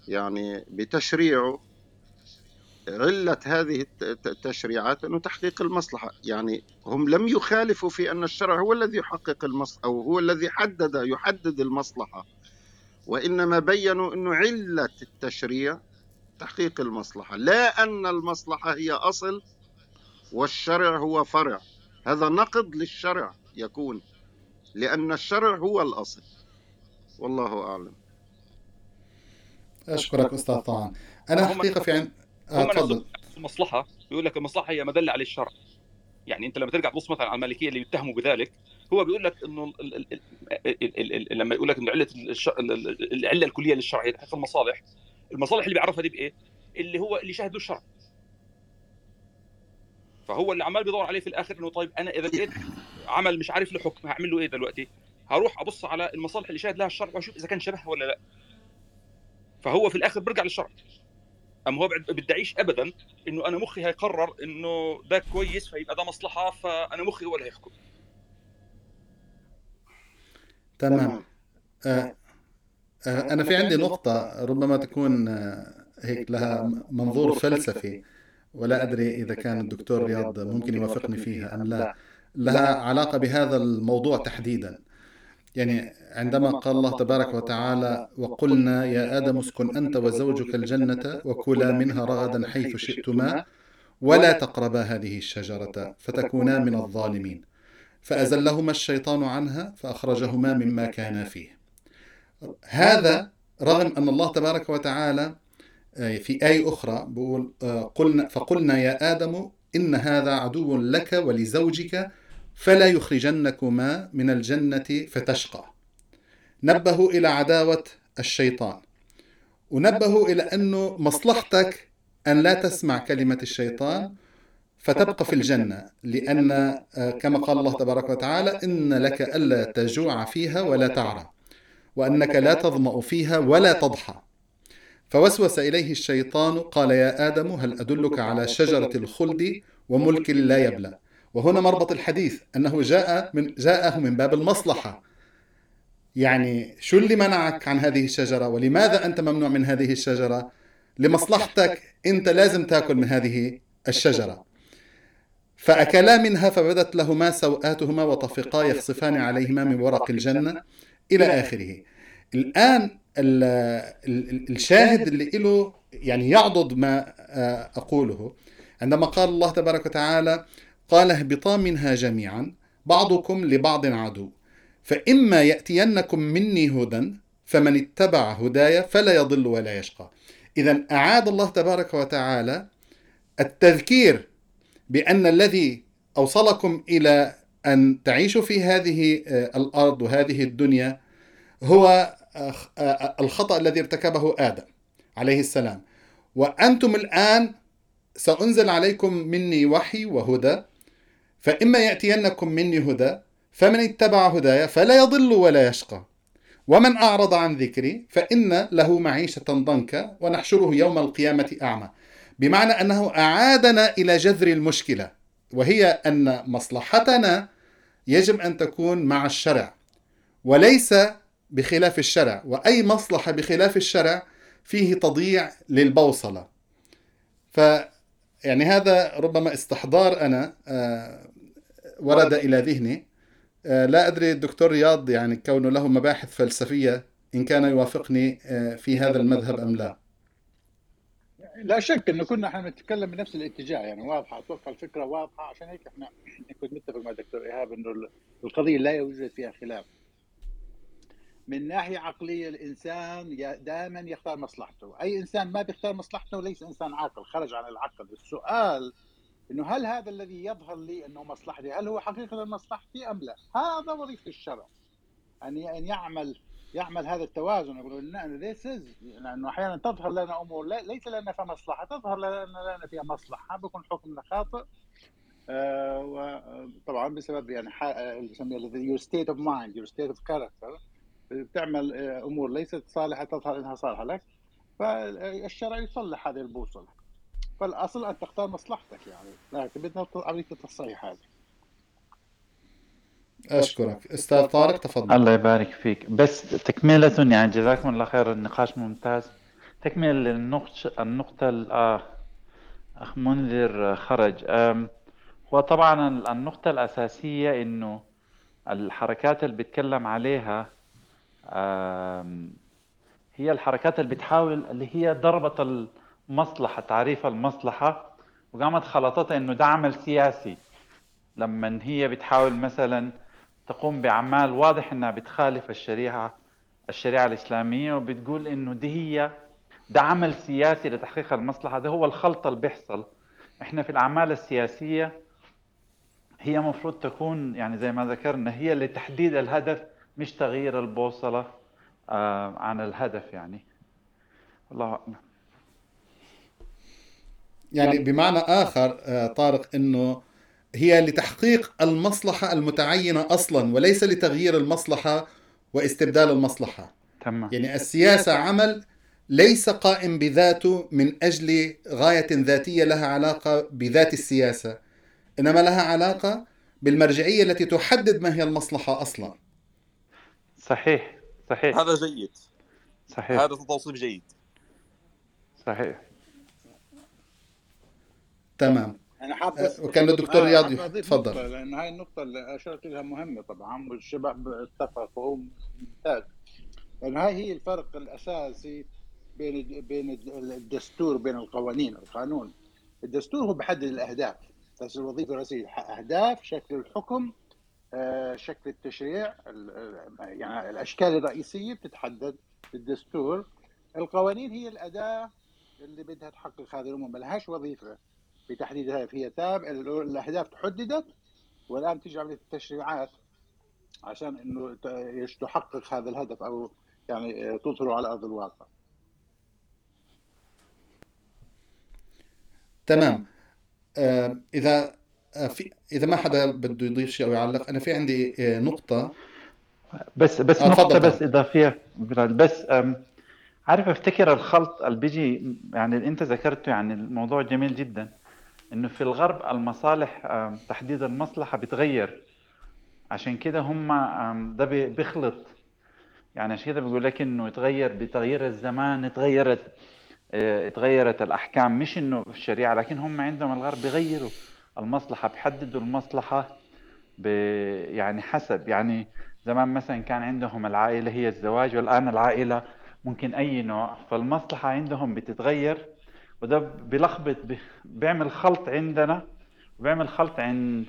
يعني بتشريعه علة هذه التشريعات أنه تحقيق المصلحة. يعني هم لم يخالفوا في أن الشرع هو الذي يحقق المصلحة أو هو الذي حدد يحدد المصلحة. وإنما بينوا أنه علة التشريع تحقيق المصلحة. لا أن المصلحة هي أصل والشرع هو فرع. هذا نقد للشرع يكون لأن الشرع هو الأصل. والله أعلم.
أشكرك أستاذ طعان أنا حقيقة في عن... آه تفضل.
المصلحة. يقول لك المصلحة هي مدلة على الشرع. يعني أنت لما ترجع تبص مثلا على المالكية اللي يتهموا بذلك هو بيقول لك إنه لما يقول لك إنه علة العلة الكلية للشرع تحت المصالح المصالح اللي بيعرفها دي بإيه؟ اللي هو اللي شاهد له الشرع فهو اللي عمال بيدور عليه في الآخر إنه طيب أنا إذا لقيت عمل مش عارف له حكم هعمل له إيه دلوقتي؟ هروح أبص على المصالح اللي شاهد لها الشرع وأشوف إذا كان شبهها ولا لأ. فهو في الآخر بيرجع للشرع. اما هو بدعيش ابدا إنه أنا مخي هيقرر إنه ده كويس فيبقى ده مصلحة فأنا مخي هو اللي هيحكم.
تمام. آه آه أنا في عندي نقطة ربما تكون آه هيك لها منظور فلسفي. ولا أدري إذا كان الدكتور رياض ممكن يوافقني فيها أم لا. لها علاقة بهذا الموضوع تحديدا. يعني عندما قال الله تبارك وتعالى وقلنا يا آدم اسكن أنت وزوجك الجنة وكلا منها رغدا حيث شئتما ولا تقربا هذه الشجرة فتكونا من الظالمين. فأزلهما الشيطان عنها فأخرجهما مما كانا فيه. هذا رغم أن الله تبارك وتعالى في آية أخرى بقول قلنا فقلنا يا آدم إن هذا عدو لك ولزوجك فلا يخرجنكما من الجنة فتشقى. نبهوا إلى عداوة الشيطان. ونبهوا إلى أنه مصلحتك أن لا تسمع كلمة الشيطان فتبقى في الجنة لأن كما قال الله تبارك وتعالى إن لك ألا تجوع فيها ولا تعرى وأنك لا تظمأ فيها ولا تضحى. فوسوس إليه الشيطان قال يا آدم هل أدلك على شجرة الخلد وملك لا يبلى؟ وهنا مربط الحديث أنه جاء من جاءه من باب المصلحة. يعني شو اللي منعك عن هذه الشجرة؟ ولماذا أنت ممنوع من هذه الشجرة؟ لمصلحتك أنت لازم تأكل من هذه الشجرة. فأكلا منها فبدت لهما سوآتهما وطفقا يخصفان عليهما من ورق الجنة إلى آخره. الآن الشاهد اللي له يعني يعضد ما أقوله. عندما قال الله تبارك وتعالى قال اهبطا منها جميعا بعضكم لبعض عدو. فإما يأتينكم مني هدى فمن اتبع هدايا فلا يضل ولا يشقى. إذا أعاد الله تبارك وتعالى التذكير بأن الذي أوصلكم إلى أن تعيشوا في هذه الأرض وهذه الدنيا هو الخطأ الذي ارتكبه آدم عليه السلام. وأنتم الآن سأنزل عليكم مني وحي وهدى فإما يأتينكم مني هدى فمن اتبع هدايا فلا يضل ولا يشقى. ومن أعرض عن ذكري فإن له معيشة ضنكا ونحشره يوم القيامة أعمى. بمعنى أنه أعادنا إلى جذر المشكلة وهي أن مصلحتنا يجب أن تكون مع الشرع وليس بخلاف الشرع. وأي مصلحة بخلاف الشرع فيه تضييع للبوصلة. ف يعني هذا ربما استحضار أنا ورد إلى ذهني. لا أدري الدكتور رياض يعني كونه له مباحث فلسفية إن كان يوافقني في هذا المذهب أم لا؟
لا شك إنه كنا إحنا بنتكلم بنفس الاتجاه يعني واضحة أتوقع الفكرة واضحة. عشان هيك إحنا كنت متفق مع الدكتور إيهاب إنه القضية لا يوجد فيها خلاف. من ناحية عقلية الإنسان دائما يختار مصلحته. أي إنسان ما بيختار مصلحته ليس إنسان عاقل خرج عن العقل. السؤال إنه هل هذا الذي يظهر لي إنه مصلحتي هل هو حقيقة مصلحتي أم لا؟ هذا وظيفة الشرع. أن أن يعمل يعمل هذا التوازن. يقول از لأنه أحيانا تظهر لنا أمور ليس لنا فيها مصلحة تظهر لنا لنا فيها مصلحة. بيكون حكمنا خاطئ. آه وطبعا بسبب يعني your state of mind your state of character بتعمل أمور ليست صالحة تظهر إنها صالحة لك. فالشرع يصلح هذه البوصلة. فالأصل أن تختار مصلحتك يعني. لكن بدنا عمليه التصحيح هذه
أشكرك. أستاذ طارق تفضل.
الله يبارك فيك. بس تكملة يعني جزاكم الله خير. النقاش ممتاز. تكمل النقطة النقطة آه أخ منذر خرج. هو طبعا النقطة الأساسية إنه الحركات اللي بيتكلم عليها هي الحركات اللي بتحاول اللي هي ضربت المصلحة تعريف المصلحة. وقامت خلطتها إنه ده عمل سياسي. لما هي بتحاول مثلا تقوم بأعمال واضح إنها بتخالف الشريعة الشريعة الإسلامية وبتقول إنه دي هي ده عمل سياسي لتحقيق المصلحة. ده هو الخلط اللي بيحصل. إحنا في الأعمال السياسية هي مفروض تكون يعني زي ما ذكرنا هي لتحديد الهدف مش تغيير البوصلة آه عن الهدف يعني. الله أعلم.
يعني بمعنى آخر آه، طارق أنه هي لتحقيق المصلحة المتعينة أصلا وليس لتغيير المصلحة واستبدال المصلحة.
تمام.
يعني السياسة عمل ليس قائم بذاته من أجل غاية ذاتية لها علاقة بذات السياسة إنما لها علاقة بالمرجعية التي تحدد ما هي المصلحة أصلا.
صحيح صحيح.
هذا جيد.
صحيح.
هذا توصيف جيد.
صحيح.
تمام.
أنا حاب بس
وكان الدكتور
آه،
رياض تفضل.
لأن هاي النقطة اللي أشرت لها مهمة طبعا والشباب اتفق وهو ممتاز لأن هاي هي الفرق الأساسي بين بين الدستور بين القوانين القانون. الدستور هو بحدد الأهداف. بس الوظيفة الرئيسية أهداف شكل الحكم آه، شكل التشريع ال- يعني الأشكال الرئيسية بتتحدد بالدستور. القوانين هي الأداة اللي بدها تحقق هذه الأمور. ما لهاش وظيفة. في تحديد الهدف هي تاب الاهداف تحددت والآن تيجي عملية التشريعات عشان إنه تحقق هذا الهدف أو يعني تظهره على أرض الواقع.
تمام. آه، إذا آه، في إذا ما حدا بده يضيف شيء أو يعلق أنا في عندي آه، نقطة.
بس بس
آه،
نقطة
تفضل.
بس بلال بس عارف أفتكر الخلط اللي بيجي يعني اللي أنت ذكرته يعني الموضوع جميل جدا. إنه في الغرب المصالح تحديد المصلحة بتغير. عشان كده هم ده بي- بيخلط. يعني عشان كده بيقول لك إنه يتغير بتغيير الزمان اتغيرت آه، اتغيرت الأحكام. مش إنه الشريعة لكن هم عندهم الغرب بيغيروا المصلحة بيحددوا المصلحة ب... يعني حسب. يعني زمان مثلا كان عندهم العائلة هي الزواج والآن العائلة. ممكن أي نوع. فالمصلحة عندهم بتتغير. وده بيلخبط. بيعمل خلط عندنا وبيعمل خلط عند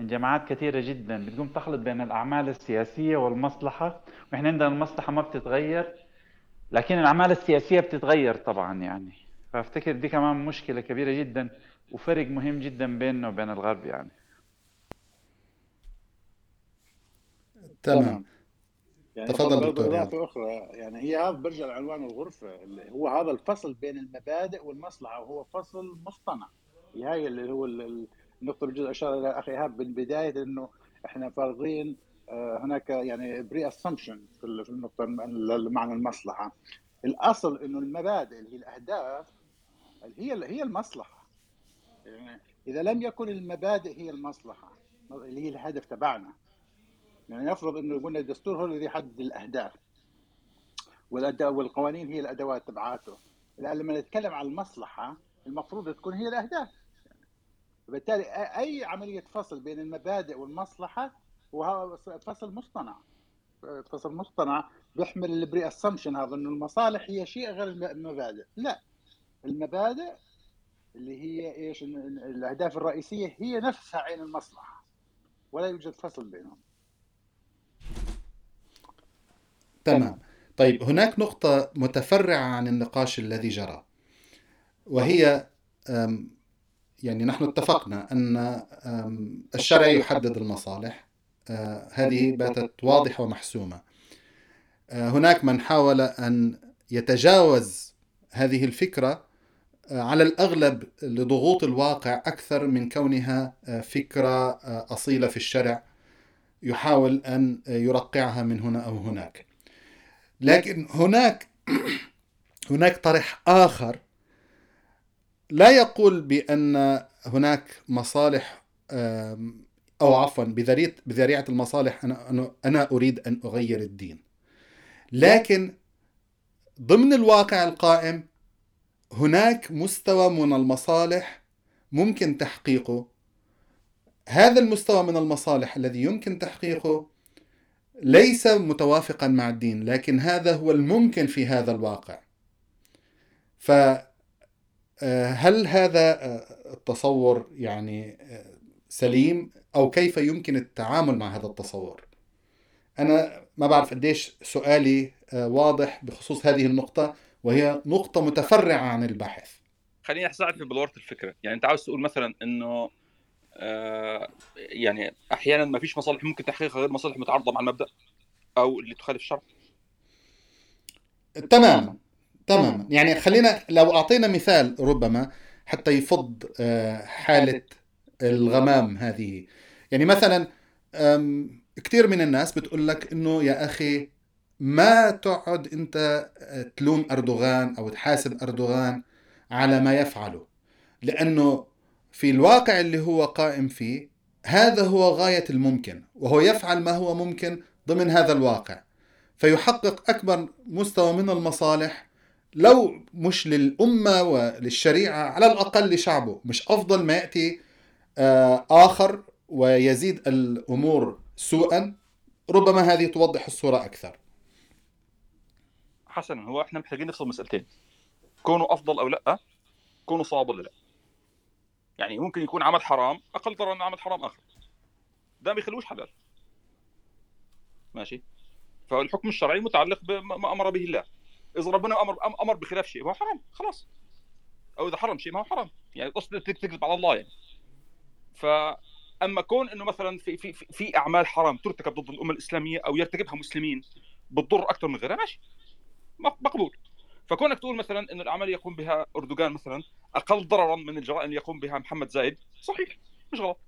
عند جماعات كثيرة جدا. بتقوم تخلط بين الأعمال السياسية والمصلحة. وإحنا عندنا المصلحة ما بتتغير لكن الأعمال السياسية بتتغير طبعا يعني. فأفتكر دي كمان مشكلة كبيرة جدا وفرق مهم جدا بيننا وبين الغرب يعني.
تمام.
يعني
تفضل دكتور.
اضافه أخرى يعني هي هذا برجع لعنوان الغرفه اللي هو هذا الفصل بين المبادئ والمصلحة وهو فصل مصطنع. هي هاي اللي هو ال- ال- النقطه اللي اشار إلى أخي إيهاب بالبدايه إنه إحنا فارضين آه، هناك يعني pre assumption في ال- في النقطة معنى المصلحة. الأصل إنه المبادئ اللي هي الأهداف هي هي المصلحة. يعني إذا لم يكن المبادئ هي المصلحة اللي هي الهدف تبعنا يعني نفرض إنه قلنا الدستور هو الذي يحدد الأهداف. والقوانين هي الأدوات تبعاته. الآن لما نتكلم عن المصلحة المفروض تكون هي الأهداف. وبالتالي أي عملية فصل بين المبادئ والمصلحة وهذا فصل مصطنع. فصل مصطنع بيحمل البري اسامبشن هذا إنه المصالح هي شيء غير الم- المبادئ. لا. المبادئ اللي هي إيش؟ الأهداف الرئيسية هي نفسها عين المصلحة. ولا يوجد فصل بينهم.
تمام. طيب هناك نقطة متفرعة عن النقاش الذي جرى وهي يعني نحن اتفقنا. أن الشرع يحدد المصالح. أه، هذه باتت واضحة ومحسومة. أه، هناك من حاول أن يتجاوز هذه الفكرة أه، على الأغلب لضغوط الواقع أكثر من كونها فكرة أصيلة في الشرع يحاول أن يرقعها من هنا أو هناك. لكن هناك (clears throat) هناك طرح آخر. لا يقول بأن هناك مصالح أو عفوا بذريعة المصالح أنا- أنا أريد أن أغير الدين. لكن ضمن الواقع القائم هناك مستوى من المصالح ممكن تحقيقه. هذا المستوى من المصالح الذي يمكن تحقيقه ليس متوافقا مع الدين لكن هذا هو الممكن في هذا الواقع. فهل آه، هذا آه، التصور يعني آه، سليم؟ أو كيف يمكن التعامل مع هذا التصور؟ أنا ما بعرف قديش سؤالي واضح بخصوص هذه النقطة وهي نقطة متفرعة عن البحث.
خليني اساعدك في بلورة الفكرة. يعني أنت عاوز تقول مثلا إنه يعني أحيانا ما فيش مصالح ممكن تحقيقها غير مصالح متعارضة مع المبدأ أو اللي تخالف الشرع.
تمام. تمام. يعني خلينا لو أعطينا مثال ربما حتى يفض آه، حالة الغمام هذه. يعني مثلا كثير من الناس بتقول لك إنه يا أخي ما تقعد أنت آه، تلوم أردوغان أو تحاسب أردوغان على ما يفعله. لأنه في الواقع اللي هو قائم فيه هذا هو غاية الممكن وهو يفعل ما هو ممكن ضمن هذا الواقع. فيحقق أكبر مستوى من المصالح لو مش للأمة وللشريعة على الأقل لشعبه. مش أفضل ما يأتي آه، آخر ويزيد الأمور سوءا ربما هذه توضح الصورة أكثر.
حسنا هو إحنا محتاجين نفصل مسألتين. كونوا أفضل أو لأ كونوا صواب ولا لأ. يعني ممكن يكون عمل حرام أقل ضرر من عمل حرام آخر. ده ما يخلوش حلال. ماشي؟ فالحكم الشرعي متعلق بما أمر به الله. إذا ربنا أمر أمر بخلاف شيء هو حرام خلاص. أو إذا حرم شيء ما هو حرام. يعني قصد تكذب على الله يعني. ف أما كون إنه مثلا في في في أعمال حرام ترتكب ضد الأمة الإسلامية أو يرتكبها مسلمين بتضر أكثر من غيرها ماشي. مقبول. فكونك تقول مثلا ان الاعمال يقوم بها أردوغان مثلا أقل ضررا من الجرائم اللي يقوم بها محمد زايد صحيح مش غلط.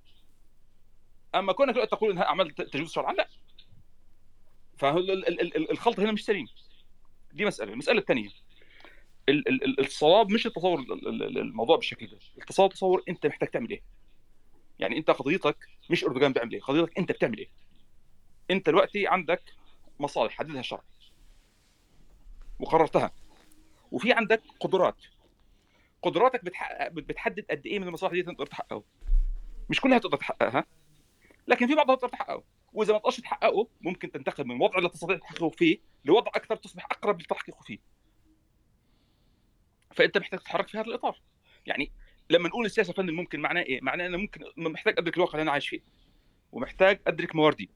أما كونك تقول انها أعمال تجوز شرعا لا. فالخلط هنا مش سليم. دي مسألة. المسألة الثانية. الصواب مش التصور الموضوع بالشكل ده. التصور تصور أنت محتاج تعمل إيه. يعني أنت قضيتك مش أردوغان بيعمل إيه. قضيتك أنت بتعمل إيه. أنت دلوقتي عندك مصالح حددها الشرع وقررتها. وفي عندك قدرات. قدراتك بتحقق بتحدد قد إيه من المصالح دي تقدر تحققه. مش كلها تقدر تحققها لكن في بعضها تقدر تحققه. وإذا ما تقدرش تحققه ممكن تنتقل من الوضع اللي تستطيع تحققه فيه لوضع أكثر تصبح أقرب لتحقيقه فيه. فأنت محتاج تتحرك في هذا الإطار. يعني لما نقول السياسة فن الممكن معناه إيه؟ معناه أنا ممكن محتاج أدرك الواقع اللي أنا عايش فيه. ومحتاج أدرك مواردي.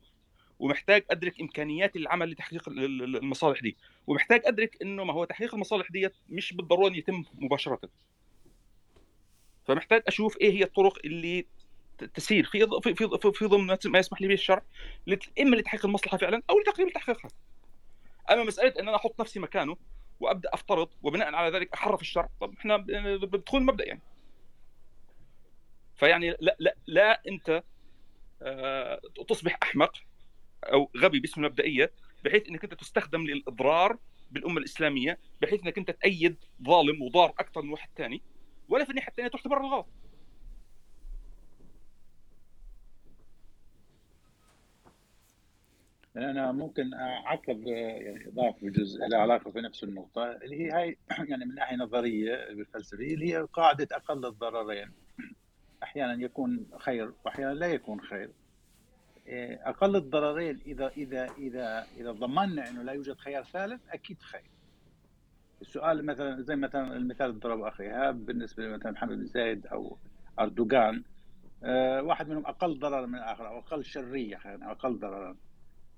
ومحتاج أدرك إمكانيات العمل لتحقيق المصالح دي. ومحتاج أدرك إنه ما هو تحقيق المصالح ديت مش بالضرورة يتم مباشرة. فمحتاج أشوف إيه هي الطرق اللي تسير في في في, في ضمن ما يسمح لي به الشرع اما لتحقيق المصلحة فعلا أو لتقريب تحقيقها. أما مسألة إن أنا أحط نفسي مكانه وأبدأ أفترض وبناء على ذلك أحرف الشرع طب إحنا بدخول المبدا يعني. فيعني لا لا لا أنت آه، تصبح أحمق أو غبي باسم المبدئيه بحيث إنك أنت تستخدم للإضرار بالأمة الإسلامية بحيث إنك أنت تأيد ظالم وضار أكثر من واحد ثاني ولا في الناحية الثانية تعتبر الغلط.
أنا ممكن أعقب يعني إضافة بجزء له علاقة في نفس النقطة اللي هي هاي (clears throat) يعني من ناحية نظرية بالفلسفة اللي هي قاعدة أقل الضررين. أحيانا يكون خير واحيانا لا يكون خير. أقل الضررين إذا إذا إذا إذا ضمننا إنه لا يوجد خيار ثالث أكيد خير. السؤال مثلا زي مثلا المثال اللي ضربه أخي ايهاب بالنسبة لمثلا محمد بن زايد أو أردوغان. أه واحد منهم أقل ضررا من الآخر أو أقل شرية خلينا أقل ضررا.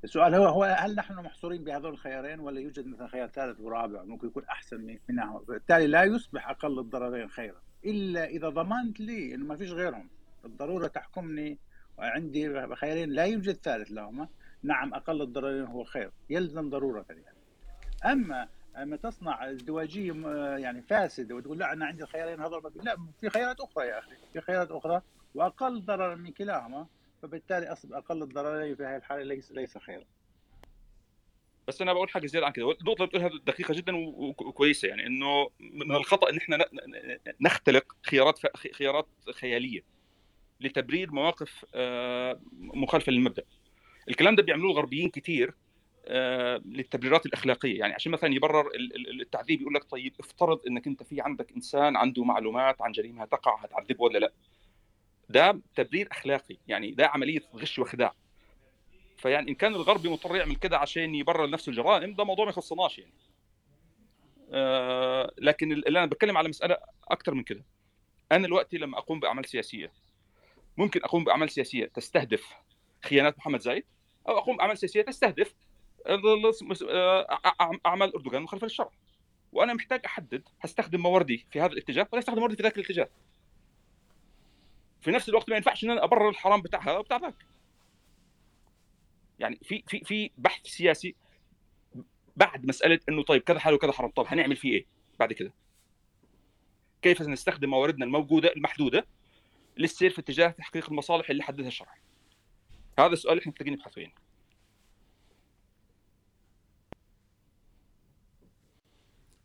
السؤال هو هو هل نحن محصورين بهذول الخيارين ولا يوجد مثلا خيار ثالث ورابع ممكن يكون أحسن منها بالتالي لا يصبح أقل الضررين خيرا. إلا إذا ضمنت لي إنه ما فيش غيرهم الضروره تحكمني وعندي خيارين لا يوجد ثالث لهما. نعم أقل الضررين هو خير. يلزم ضرورة يعني أما أما تصنع ازدواجية يعني فاسده وتقول لا أنا عندي الخيارين هذول لا في خيارات أخرى يا أخي. في خيارات أخرى. وأقل ضررا من كلاهما فبالتالي اصبح أقل الضررين في هذه الحالة ليس ليس خيرا.
بس أنا بقول حاجة زيادة عن كده. النقطة اللي بتقولها دقيقة جدا وكويسه يعني إنه من الخطأ إن إحنا نختلق خيارات خيارات خيالية. لتبرير مواقف آه، مخالفة للمبدأ. الكلام ده بيعملوه الغربيين كتير آه، للتبريرات الأخلاقية. يعني عشان مثلا يبرر ال- ال- التعذيب يقول لك طيب افترض إنك أنت في عندك إنسان عنده معلومات عن جريمة تقع هتعذبه ولا لا؟ ده تبرير أخلاقي. يعني ده عملية غش وخداع. فيعني إن كان الغربي مضطر يعمل كده عشان يبرر لنفسه الجرائم ده موضوع ما يخصناش يعني. آه لكن اللي أنا بتكلم على مسألة أكثر من كده. أنا دلوقتي لما أقوم بأعمال سياسية. ممكن أقوم بأعمال سياسية تستهدف خيانات محمد زايد أو أقوم بأعمال سياسية تستهدف أعمال أردوغان مخالفه للشرع وأنا محتاج أحدد هستخدم مواردي في هذا الاتجاه ولا أستخدم مواردي في ذاك الاتجاه. في نفس الوقت ما ينفعش إن أنا أبرر الحرام بتاعها وبتاع ذاك. يعني في في في بحث سياسي بعد مسألة إنه طيب كذا حلال وكذا حرام طب هنعمل فيه إيه بعد كده؟ كيف نستخدم مواردنا الموجودة المحدودة للسير في اتجاه تحقيق المصالح اللي حددها الشرع. هذا السؤال اللي إحنا محتاجين نبحث فيه.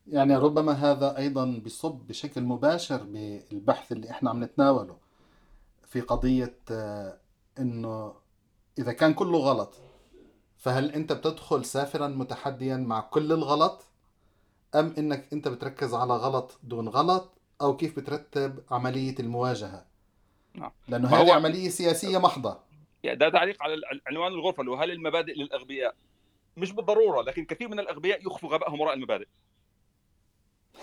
يعني ربما هذا أيضا بيصب بشكل مباشر بالبحث اللي إحنا عم نتناوله في قضية آه، إنه إذا كان كله غلط فهل أنت بتدخل سافرا متحديا مع كل الغلط؟ أم إنك أنت بتركز على غلط دون غلط؟ أو كيف بترتب عملية المواجهة؟
نعم. هو-
هذه عملية سياسية محضة.
يعني ده تعليق على عنوان الغرفة اللي هل المبادئ للأغبياء؟ مش بالضرورة لكن كثير من الأغبياء يخفوا غبائهم وراء المبادئ. (laughs)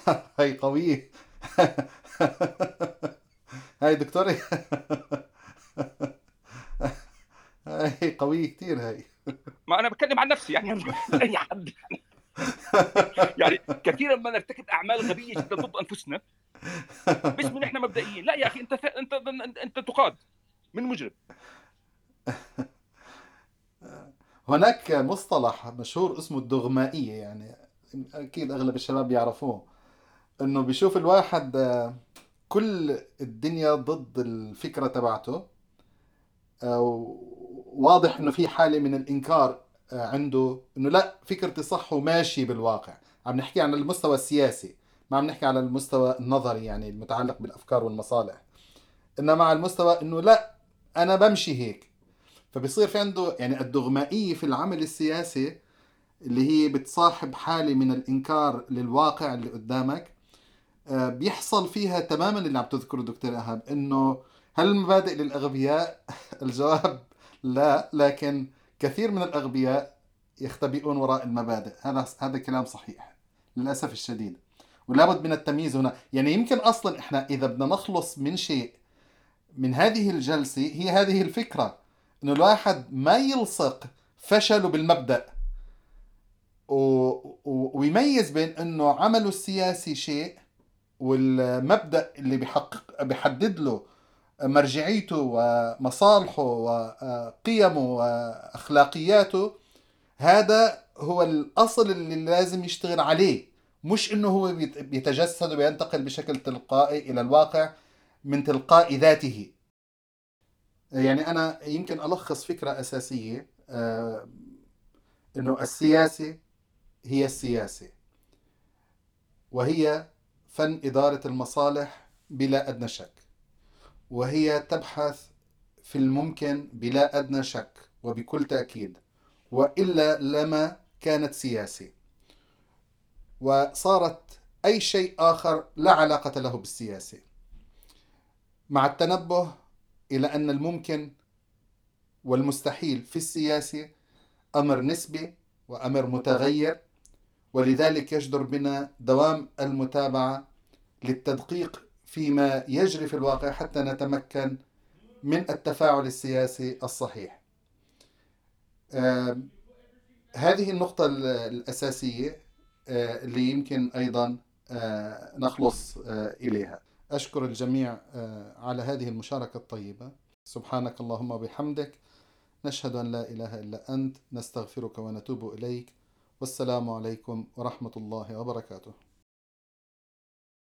(laughs)
هاي قوية. هاي دكتوري (laughs) هاي قوية كتير هاي.
ما أنا بتكلم عن نفسي يعني أي حد. يعني كثيرا ما نرتكب أعمال غبية جدا ضد أنفسنا. (laughs) باسم ان إحنا مبدئيين. لا يا أخي أنت أنت أنت, تقاد. من مجرم. (laughs)
هناك مصطلح مشهور اسمه الدغمائية يعني أكيد أغلب الشباب يعرفوه. إنه بيشوف الواحد آه، كل الدنيا ضد الفكرة تبعته آه، واضح إنه في حالة من الإنكار آه، عنده إنه لا فكرتي صح وماشي بالواقع. عم نحكي عن المستوى السياسي. ما عم نحكي على المستوى النظري يعني المتعلق بالأفكار والمصالح. إنما على المستوى إنه لا أنا بمشي هيك. فبصير في عنده يعني الدغمائية في العمل السياسي اللي هي بتصاحب حالة من الإنكار للواقع اللي قدامك آه، بيحصل فيها تماما اللي عم تذكره دكتور إيهاب إنه هل المبادئ للأغبياء؟ (laughs) الجواب لا لكن كثير من الأغبياء يختبئون وراء المبادئ. هذا هذا كلام صحيح للأسف الشديد. ولابد من التمييز هنا. يعني يمكن أصلا إحنا إذا بدنا نخلص من شيء من هذه الجلسة هي هذه الفكرة إنه الواحد ما يلصق فشله بالمبدأ. و... ويميز بين إنه عمله السياسي شيء والمبدأ اللي بيحقق بيحدد له مرجعيته ومصالحه وقيمه وأخلاقياته هذا هو الأصل اللي لازم يشتغل عليه. مش إنه هو بيت- بيتجسد وينتقل بشكل تلقائي إلى الواقع من تلقاء ذاته. يعني أنا يمكن ألخص فكرة أساسية آه، إنه السياسة هي السياسة وهي فن إدارة المصالح بلا أدنى شك وهي تبحث في الممكن بلا أدنى شك وبكل تأكيد وإلا لما كانت سياسة. وصارت أي شيء آخر لا علاقة له بالسياسة مع التنبه إلى أن الممكن والمستحيل في السياسة أمر نسبي وأمر متغير ولذلك يجدر بنا دوام المتابعة للتدقيق فيما يجري في الواقع حتى نتمكن من التفاعل السياسي الصحيح. آم، هذه النقطة ال- الأساسية آه، اللي يمكن أيضا آه، نخلص آه، إليها. أشكر الجميع آه، على هذه المشاركة الطيبة. سبحانك اللهم وبحمدك. نشهد أن لا إله إلا أنت. نستغفرك ونتوب إليك. والسلام عليكم ورحمة الله وبركاته.